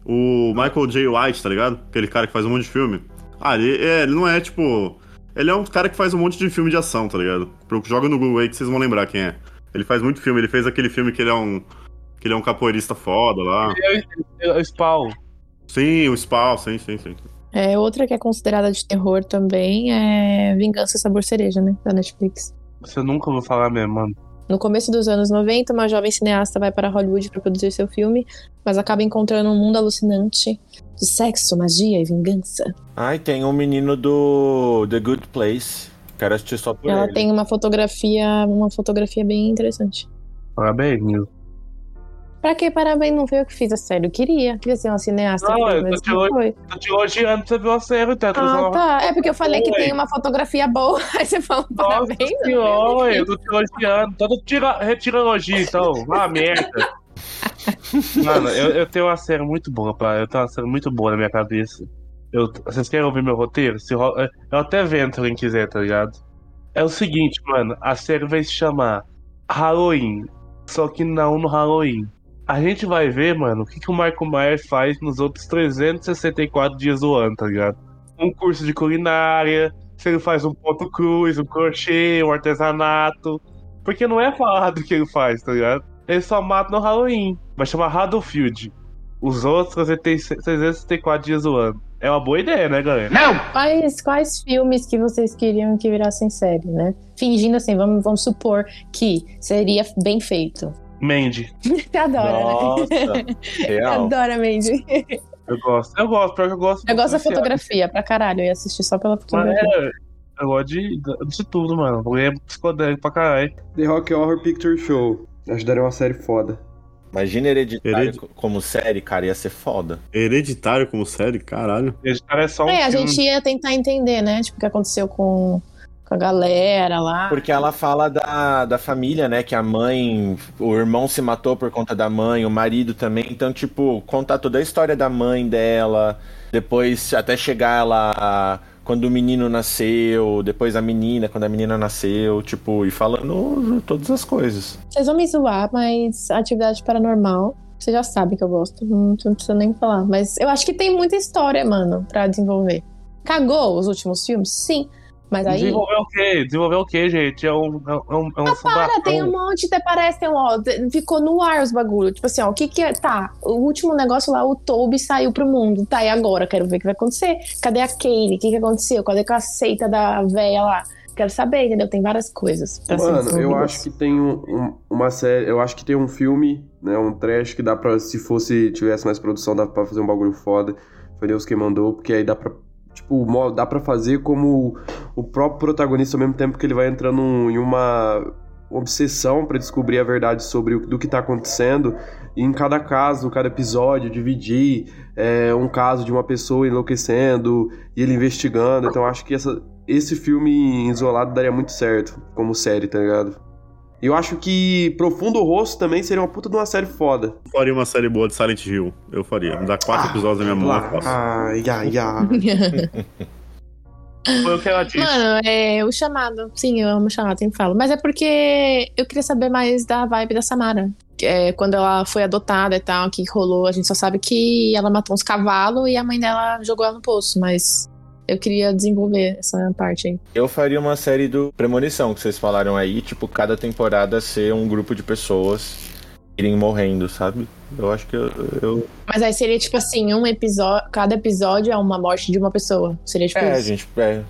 O Michael J. White, tá ligado? Aquele cara que faz um monte de filme. Ah, ele, é, ele não é, tipo... Ele é um cara que faz um monte de filme de ação, tá ligado? Joga no Google aí que vocês vão lembrar quem é. Ele faz muito filme, ele fez aquele filme que ele é um... Que ele é um capoeirista foda lá. É o Spawn. Sim, o Spawn, sim, sim, sim. É, outra que é considerada de terror também é Vingança e Sabor Cereja, né? Da Netflix. Você nunca ouviu falar mesmo, mano. No começo dos anos 90, uma jovem cineasta vai para Hollywood para produzir seu filme, mas acaba encontrando um mundo alucinante de sexo, magia e vingança. Ai, tem um menino do The Good Place. Quero assistir só por Ela ele. tem uma fotografia, uma fotografia bem interessante. Parabéns, Nil. Pra que parabéns? Não foi eu que fiz a série. Eu queria. Queria ser uma cineasta. Não, eu tô te foi. Tô te elogiando pra você ver a série, tá? Ah, tá. É porque eu falei que tem uma fotografia boa. Aí você falou Nossa parabéns. eu senhora, eu tô te elogiando. Então tira, retira elogio, então. Ah, merda. Mano, eu, eu tenho uma série muito boa, pá. Eu tenho uma série muito boa na minha cabeça. Eu, vocês querem ouvir meu roteiro? Se ro- eu até vendo se alguém quiser, tá ligado? É o seguinte, mano. A série vai se chamar Halloween. Só que não no Halloween. A gente vai ver, mano, o que, que o Michael Myers faz nos outros 364 dias do ano, tá ligado? Um curso de culinária, se ele faz um ponto cruz, um crochê, um artesanato. Porque não é falado o que ele faz, tá ligado? Ele só mata no Halloween. Vai chamar Haddonfield. Os outros 364 dias do ano. É uma boa ideia, né, galera? Quais, quais filmes que vocês queriam que virassem série, né? Fingindo assim, vamos, vamos supor que seria bem feito. Mandy. Você adora, Nossa, né? real. Adora, Mandy. Eu gosto. Eu gosto, pior que eu gosto. Eu gosto da fotografia pra caralho. Eu ia assistir só pela Mas fotografia. é, eu gosto de, de tudo, mano. Eu é psicodélico pra caralho. The Rock Horror Picture Show. Daria uma série foda. Imagina hereditário Heredi- co- como série, cara, ia ser foda. Hereditário como série? Caralho. Esse cara é só um É, a filme. gente ia tentar entender, né? Tipo, o que aconteceu com, com a galera lá. Porque ela fala da, da família, né? Que a mãe, o irmão se matou por conta da mãe, o marido também. Então, tipo, contar toda a história da mãe dela, depois até chegar lá quando o menino nasceu, depois a menina, quando a menina nasceu, tipo, e falando todas as coisas. Vocês vão me zoar, mas atividade paranormal, você já sabe que eu gosto. Não, não precisa nem falar. Mas eu acho que tem muita história, mano, pra desenvolver. Cagou os últimos filmes? Sim. Mas aí. Desenvolver o quê? Desenvolver o quê, gente? É um. É um, é um Para, furacão. tem um monte, até parece, tem um, ó, ficou no ar os bagulho. Tipo assim, ó, o que que é? Tá, o último negócio lá, o Toby saiu pro mundo. Tá, e agora? Quero ver o que vai acontecer. Cadê a Kaylee? O que que aconteceu? Cadê com a seita da véia lá? Quero saber, entendeu? Tem várias coisas. pra ser Mano, eu acho que tem um- um- uma série. Eu acho que tem um filme, né? Um trash que dá pra. Se fosse. Tivesse mais produção, dá pra fazer um bagulho foda. Foi Deus quem mandou, porque aí dá pra. Tipo, dá pra fazer como o próprio protagonista ao mesmo tempo que ele vai entrando em uma obsessão pra descobrir a verdade sobre o do que tá acontecendo. E em cada caso, cada episódio, dividir é, um caso de uma pessoa enlouquecendo e ele investigando. Então acho que essa, esse filme isolado daria muito certo como série, tá ligado? E eu acho que Profundo Rosto também seria uma puta de uma série foda. Eu faria uma série boa de Silent Hill. Eu faria. Me dá quatro episódios na minha mão, eu faço. Ai, ai, ai. Foi o que ela disse. Mano, é o chamado. Sim, eu amo o chamado, sempre falo. Mas é porque eu queria saber mais da vibe da Samara. É, quando ela foi adotada e tal, o que rolou, a gente só sabe que ela matou uns cavalos e a mãe dela jogou ela no poço, mas eu queria desenvolver essa parte aí. Eu faria uma série do Premonição, que vocês falaram aí, tipo, cada temporada ser um grupo de pessoas irem morrendo, sabe? Eu acho que eu. eu... Mas aí seria tipo assim, um episódio. Cada episódio é uma morte de uma pessoa. Seria tipo É, isso. gente, é,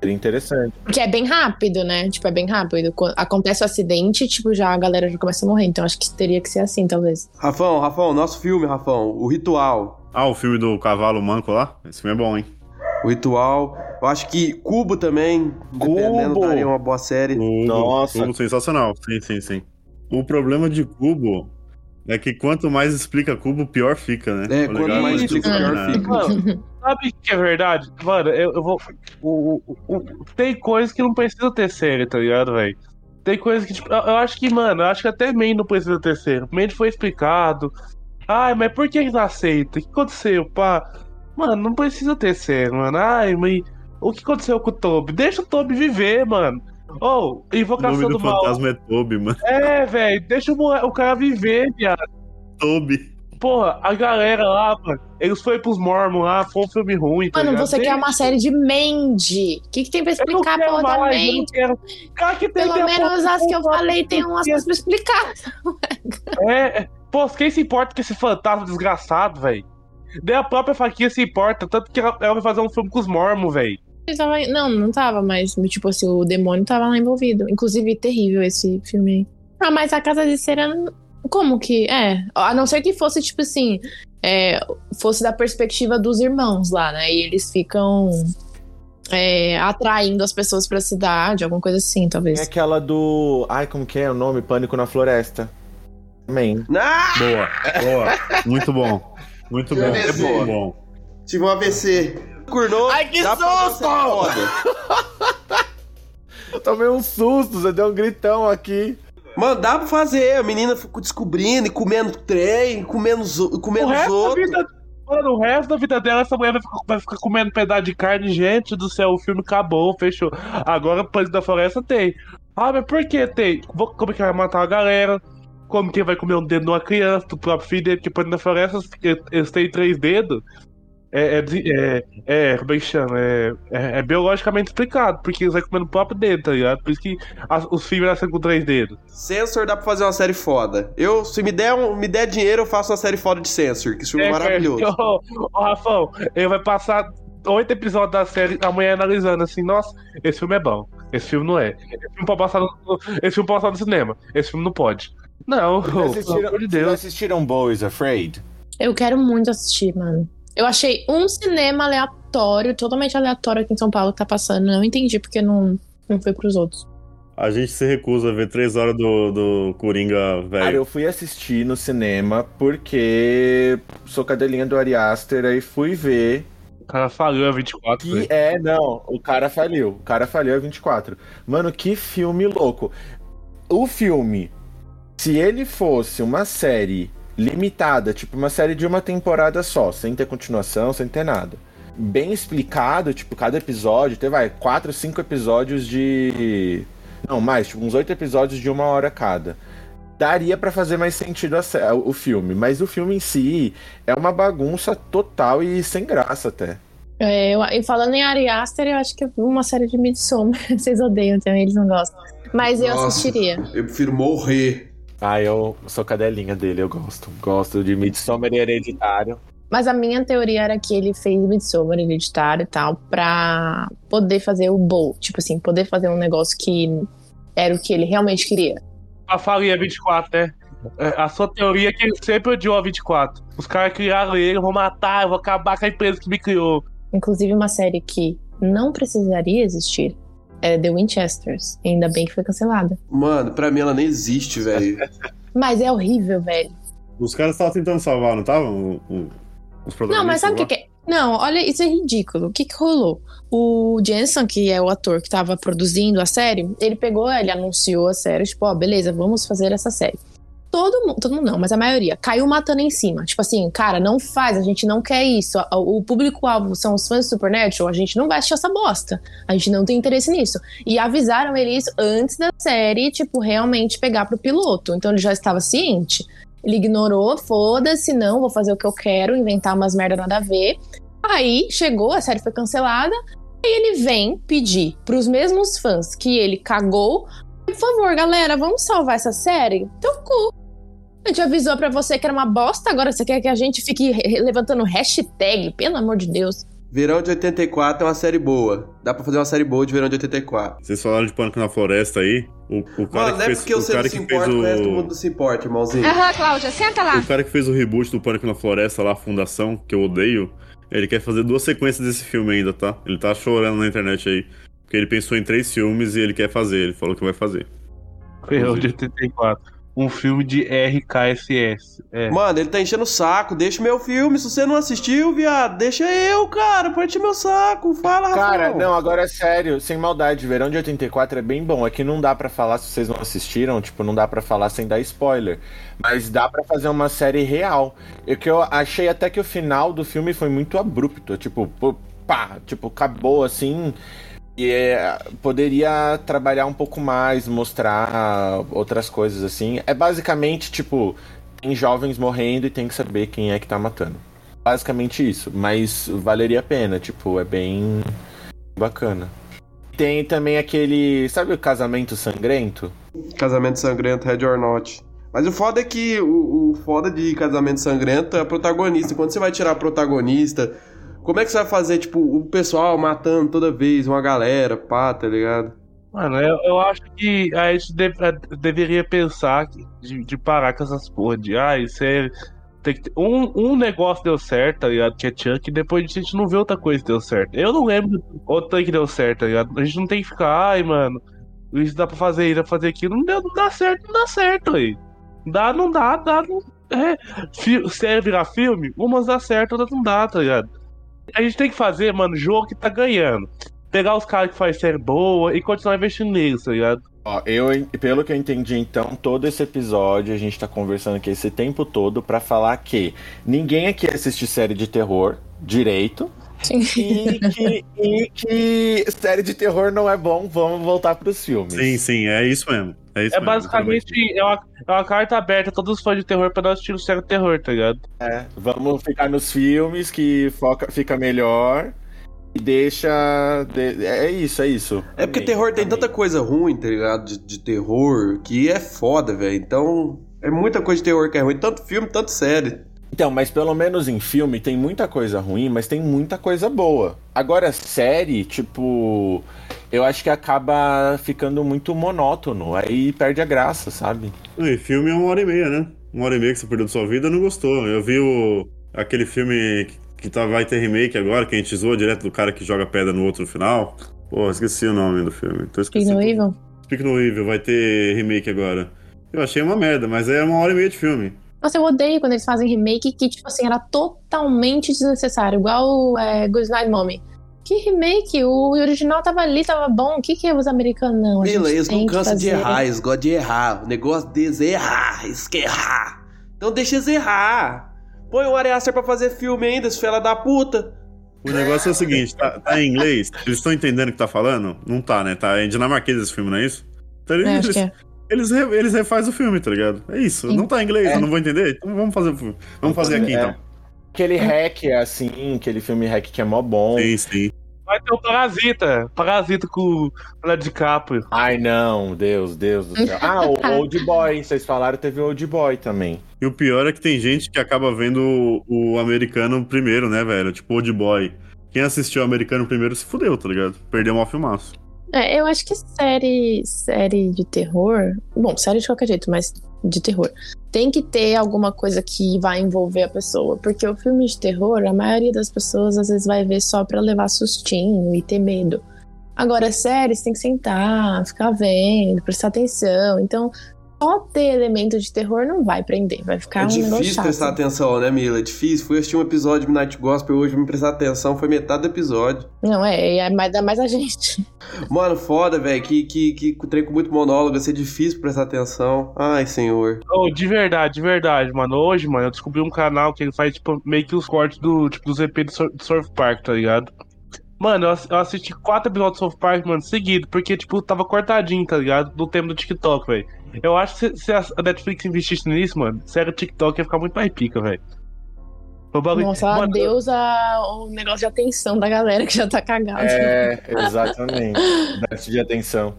seria interessante. Porque é bem rápido, né? Tipo, é bem rápido. Quando acontece o acidente, tipo, já a galera já começa a morrer. Então acho que teria que ser assim, talvez. Rafão, Rafão, nosso filme, Rafão. O Ritual. Ah, o filme do cavalo manco lá? Esse filme é bom, hein? O Ritual. Eu acho que Cubo também. Dependendo, Cubo! daria uma boa série. Cubo, Nossa. Cubo sensacional. Sim, sim, sim. O problema de Cubo é que quanto mais explica Cubo, pior fica, né? É, O quanto mais é explica, pior né? fica. Mano, sabe o que é verdade? Mano, eu, eu vou. o- o- o- tem coisas que não precisa ter série, tá ligado, velho? Tem coisas que, tipo, eu, eu acho que, mano, eu acho que até Mandy não precisa ter série. Mandy foi explicado. Ai, mas por que ele não aceita? O que aconteceu, pá? Mano, não precisa ter série, mano. Ai, mas o que aconteceu com o Toby? Deixa o Toby viver, mano. Ou, O invocação nome do, do mal. fantasma é Toby, mano. É, velho, deixa o, o cara viver, viado. Toby. Porra, a galera lá, mano, eles foram pros Mormons lá, foi um filme ruim. tá Mano, ligado? você quer uma série de Mandy. O que, que tem pra explicar porra da mais, eu não Mandy? quero. Cara, que tem Pelo menos as que eu falei tem umas coisas pra explicar. É, é. pô, quem se importa com esse fantasma desgraçado, velho? Nem a própria faquinha se importa, tanto que ela, ela vai fazer um filme com os Mormons, velho. Não, não tava, mas tipo assim, o demônio tava lá envolvido. Inclusive, terrível esse filme aí. Ah, mas a Casa de Cera. Como que. É. A não ser que fosse, tipo assim. é, fosse da perspectiva dos irmãos lá, né? E eles ficam é, atraindo as pessoas pra cidade, alguma coisa assim, Tem talvez. aquela do. Ai, como que é o nome? Pânico na Floresta. Também. Ah! Boa, boa. Muito bom. Muito bom. É boa. Muito bom. Tive um AVC. Curnou. Ai, que dá pra fazer susto! Eu tomei um susto, você deu um gritão aqui. Mano, dá pra fazer. A menina ficou descobrindo e comendo trem, comendo, comendo os outros. vida, mano, o resto da vida dela, essa mulher vai ficar, vai ficar comendo pedaço de carne. Gente do céu, o filme acabou, fechou. Agora, Pânico da Floresta tem. Ah, mas por que tem? Vou- Como que vai matar a galera? Como que vai comer um dedo numa criança, do próprio filho dele? Porque Pânico da Floresta, eles têm três dedos. É, é, é, é, como é que chama? É, é, é biologicamente explicado, porque eles vão comendo o próprio dedo, tá ligado? Por isso que as- os filhos nascem com três dedos. Sensor dá pra fazer uma série foda. Eu, se me der, um, me der dinheiro, eu faço uma série foda de Sensor, que esse filme é, maravilhoso. Ô, ô, Rafão, ele vai passar oito episódios da série amanhã analisando assim, nossa, esse filme é bom. Esse filme não é. Esse filme pode passar no, esse filme pode passar no cinema. Esse filme não pode. Não, Vocês pelo assistiram, amor de vocês Deus. assistiram Boys Afraid? Eu quero muito assistir, mano. Eu achei um cinema aleatório, totalmente aleatório aqui em São Paulo que tá passando. Não entendi porque não, não foi pros outros. A gente se recusa a ver três horas do, do Coringa Cara, velho. eu fui assistir no cinema porque sou cadelinha do Ari Aster e fui ver O cara falhou a 24. que é, não, o cara faliu. O cara faliu a 24. Mano, que filme louco. O filme, se ele fosse uma série limitada, tipo uma série de uma temporada só, sem ter continuação, sem ter nada. Bem explicado, tipo, cada episódio, tem, vai, quatro, cinco episódios de. Não, mais, tipo, uns oito episódios de uma hora cada. Daria pra fazer mais sentido a sé- o filme, mas o filme em si é uma bagunça total e sem graça até. É, eu, e falando em Ari Aster, eu acho que é uma série de Midsommar. Vocês odeiam também, eles não gostam. Mas eu Nossa. assistiria. Eu prefiro morrer. Ah, eu sou cadelinha dele, eu gosto. Gosto de Midsommar e Hereditário. Mas a minha teoria era que ele fez Midsommar, hereditário e tal, pra poder fazer o Bowl. Tipo assim, poder fazer um negócio que era o que ele realmente queria. A falia 24, né? É, A sua teoria é que ele sempre odiou a 24. Os caras criaram ele, eu vou matar, eu vou acabar com a empresa que me criou. Inclusive, uma série que não precisaria existir é The Winchesters. Ainda bem que foi cancelada. Mano, pra mim ela nem existe, velho. Mas é horrível, velho. Os caras estavam tentando salvar, não estavam? O- o- Os Não, mas sabe o que, que é? Não, olha, isso é ridículo. O que, que rolou? O Jensen, que é o ator que tava produzindo a série, ele pegou, ele anunciou a série, tipo, ó, beleza, vamos fazer essa série. Todo mundo, todo mundo não, mas a maioria caiu matando em cima. Tipo assim, cara, não faz, a gente não quer isso. O público-alvo são os fãs de Supernatural, a gente não vai assistir essa bosta. A gente não tem interesse nisso. E avisaram ele isso antes da série, tipo, realmente pegar pro piloto. Então ele já estava ciente. Ele ignorou, foda-se, não, vou fazer o que eu quero, inventar umas merda nada a ver. Aí chegou, a série foi cancelada. Aí ele vem pedir pros mesmos fãs que ele cagou. Por favor, galera, vamos salvar essa série? Teu cu. A gente avisou pra você que era uma bosta, agora você quer que a gente fique levantando hashtag, pelo amor de Deus. Verão de 84 é uma série boa. Dá pra fazer uma série boa de Verão de 84. Vocês falaram de Pânico na Floresta aí? O, o cara Mano, que não é fez, porque o cara não que se fez importa, o resto do o... mundo não se importa, irmãozinho. Aham, Cláudia, senta lá. O cara que fez o reboot do Pânico na Floresta lá, a Fundação, que eu odeio, ele quer fazer duas sequências desse filme ainda, tá? Ele tá chorando na internet aí. Porque ele pensou em três filmes e ele quer fazer, ele falou que vai fazer. Ferrou de 84. Um filme de RKSS. É. Mano, ele tá enchendo o saco. Deixa meu filme. Se você não assistiu, viado, deixa eu, cara. Pode meu saco. Fala, Cara, Rafael. não, agora é sério, sem maldade, Verão de 84 é bem bom. Aqui não dá pra falar se vocês não assistiram, tipo, não dá pra falar sem dar spoiler. Mas dá pra fazer uma série real. E que eu achei até que o final do filme foi muito abrupto, tipo, pá, tipo, acabou assim. E é, poderia trabalhar um pouco mais, mostrar outras coisas assim. É basicamente, tipo, tem jovens morrendo e tem que saber quem é que tá matando. Basicamente isso, mas valeria a pena, tipo, é bem bacana. Tem também aquele, sabe o casamento sangrento? Casamento Sangrento, Red or Not. Mas o foda é que o, o foda de Casamento Sangrento é a protagonista. Quando você vai tirar a protagonista, como é que você vai fazer, tipo, o pessoal matando toda vez uma galera, pá, tá ligado? Mano, eu, eu acho que a gente deveria pensar de, de parar com essas porra de. Ah, isso é Tem que ter- um, um negócio deu certo, tá ligado? Que é Chuck, e depois a gente não vê outra coisa que deu certo. Eu não lembro outra que deu certo, tá ligado? A gente não tem que ficar, ai, mano, isso dá pra fazer isso, dá pra fazer aquilo. Não, deu, não dá certo, não dá certo aí. Dá, não dá, dá, não. É, fi- série virar filme, umas dá certo, outras não dá, tá ligado? A gente tem que fazer, mano, jogo que tá ganhando. Pegar os caras que faz série boa e continuar investindo neles, tá ligado? Ó, eu, pelo que eu entendi, então, todo esse episódio a gente tá conversando aqui esse tempo todo pra falar que ninguém aqui assiste série de terror direito. Sim. E que, e que série de terror não é bom, vamos voltar pros filmes. Sim, sim, é isso mesmo. É isso É mesmo, basicamente é uma, é uma carta aberta a todos os fãs de terror pra nós assistir série de terror, tá ligado? É, vamos ficar nos filmes que foca, fica melhor e deixa. de- é isso, é isso. É porque terror tem tanta coisa ruim, tá ligado? De, de terror, que é foda, velho. Então, é muita coisa de terror que é ruim. Tanto filme, tanto série. Então, mas pelo menos em filme tem muita coisa ruim, mas tem muita coisa boa. Agora, série, tipo. Eu acho que acaba ficando muito monótono, aí perde a graça, sabe? E filme é uma hora e meia, né? Uma hora e meia que você perdeu da sua vida, não gostou. Eu vi o, aquele filme que, tá, vai ter remake agora, que a gente zoou direto do cara que joga pedra no outro no final. Pô, esqueci o nome do filme. Tô Speak esquecendo. no Evil? Speak no Evil, vai ter remake agora. Eu achei uma merda, mas é uma hora e meia de filme. Nossa, eu odeio quando eles fazem remake que, tipo assim, era totalmente desnecessário. Igual é, Good Night Mommy. Que remake? O original tava ali, tava bom. O que que é os americanos não? Mila, eles não cansam de errar, eles gostam de errar. O negócio deles é errar, eles querem errar. Então deixa eles errar. Põe o Ari Aster pra fazer filme ainda, esse fela da puta. O negócio é o seguinte, tá, tá em inglês, eles estão entendendo o que tá falando? Não tá, né? Tá em dinamarquês esse filme, não é isso? Então eles, É, acho que é. Eles, re- eles refazem o filme, tá ligado? É isso. Sim. Não tá em inglês, É. eu não vou entender? Então vamos fazer o filme. Vamos fazer aqui É. então. Aquele hack é assim, aquele filme hack que é mó bom. Sim, sim. Vai ter o Parasita. Parasita com o Leonardo DiCaprio. Ai, não, Deus, Deus do céu. Ah, o Old Boy, vocês falaram, teve o Old Boy também. E o pior é que tem gente que acaba vendo o, o americano primeiro, né, velho? Tipo Old Boy. Quem assistiu o americano primeiro se fudeu, tá ligado? Perdeu um filmaço. É, eu acho que série, série de terror. Bom, série de qualquer jeito, mas de terror. Tem que ter alguma coisa que vai envolver a pessoa. Porque o filme de terror, a maioria das pessoas às vezes vai ver só pra levar sustinho e ter medo. Agora, séries tem que sentar, ficar vendo, prestar atenção. Então, só ter elemento de terror não vai prender, vai ficar é um negócio difícil chato. prestar atenção, né, Mila? É difícil. Fui assistir um episódio de Midnight Gospel hoje pra me prestar atenção, foi metade do episódio. Não, é, é mais, dá mais a gente. Mano, foda, velho, que, que, que trem com muito monólogo, ia ser difícil prestar atenção. Ai, senhor. Oh, de verdade, de verdade, mano. Hoje, mano, eu descobri um canal que ele faz, tipo, meio que os cortes do, tipo, dos EP do Surf Park, tá ligado? Mano, eu ass- eu assisti quatro episódios do South Park, mano, seguido, porque, tipo, tava cortadinho, tá ligado? Do tempo do TikTok, velho. Eu acho que se, se a Netflix investisse nisso, mano, sério, o TikTok ia ficar muito mais pica, velho. O bagulho- Nossa, mano, adeus a, o negócio de atenção da galera que já tá cagada. É, exatamente. Déficit de atenção.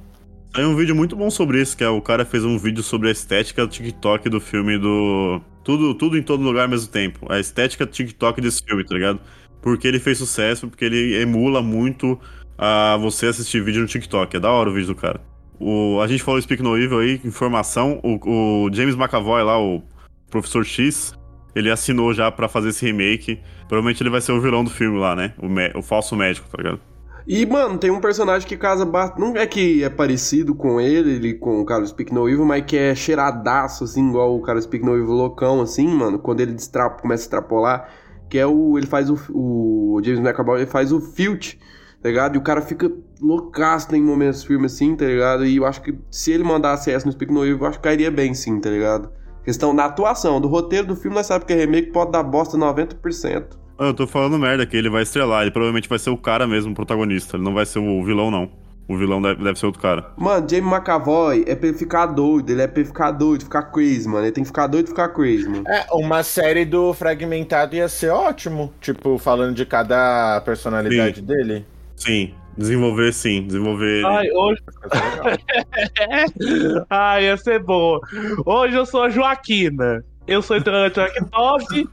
Tem um vídeo muito bom sobre isso, que é o cara fez um vídeo sobre a estética do TikTok do filme do. Tudo, tudo em todo lugar ao mesmo tempo. A estética do TikTok desse filme, tá ligado? Porque ele fez sucesso, porque ele emula muito a você assistir vídeo no TikTok. É da hora o vídeo do cara. O, a gente falou Speak No Evil aí, informação. O, o James McAvoy lá, o Professor X, ele assinou já pra fazer esse remake. Provavelmente ele vai ser o vilão do filme lá, né? O, mé- o falso médico, tá ligado? E, mano, tem um personagem que casa bastante. Não é que é parecido com ele, ele com o cara do Speak No Evil, mas que é cheiradaço, assim, igual o cara do Speak No Evil loucão, assim, mano. Quando ele destrapa, começa a extrapolar. Que é o. Ele faz o. O James McAvoy, ele faz o Filt, tá ligado? E o cara fica loucaço em momentos filme, assim, tá ligado? E eu acho que se ele mandasse essa no Speak No Evil, eu acho que cairia bem, sim, tá ligado? Questão da atuação, do roteiro do filme, nós sabemos que é remake, pode dar bosta 90%. Ah, Eu tô falando merda que ele vai estrelar, ele provavelmente vai ser o cara mesmo, o protagonista. Ele não vai ser o vilão, não. O vilão deve, deve ser outro cara. Mano, Jamie McAvoy é pra ele ficar doido, ele é pra ele ficar doido, ficar crazy, mano. Ele tem que ficar doido e ficar crazy, mano. É, uma série do Fragmentado ia ser ótimo. Tipo, falando de cada personalidade Sim. dele. Sim, desenvolver sim, desenvolver. Ai, hoje. Ai, ia ser bom. Hoje eu sou a Joaquina. Eu sou ao lactose.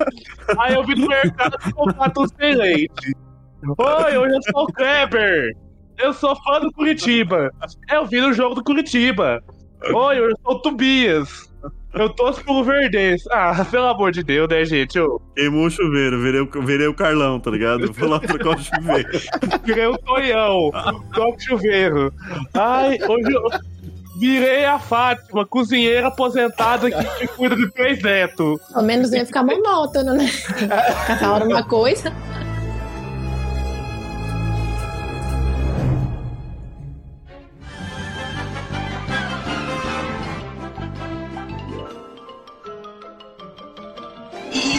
Aí eu vim no mercado comprar tudo sem leite. Oi, hoje eu sou o Kleber. Eu sou fã do Curitiba. Eu vi no jogo do Curitiba. Oi, eu sou o Tobias. Eu torço pelo Verdense. Ah, pelo amor de Deus, né, gente? Eu Queimou o chuveiro, virei o, virei o Carlão, tá ligado? Vou lá trocar o chuveiro. virei o Tonhão. Toco chuveiro. Ai, hoje eu virei a Fátima, cozinheira aposentada que, que cuida de três netos. Pelo menos ia ficar monótono, né? Cada hora uma coisa.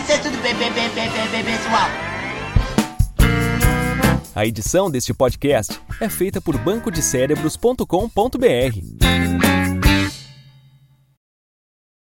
Isso é tudo bem, bem, bem, bem, bem, bem, pessoal. A edição deste podcast é feita por bancodecérebros.com.br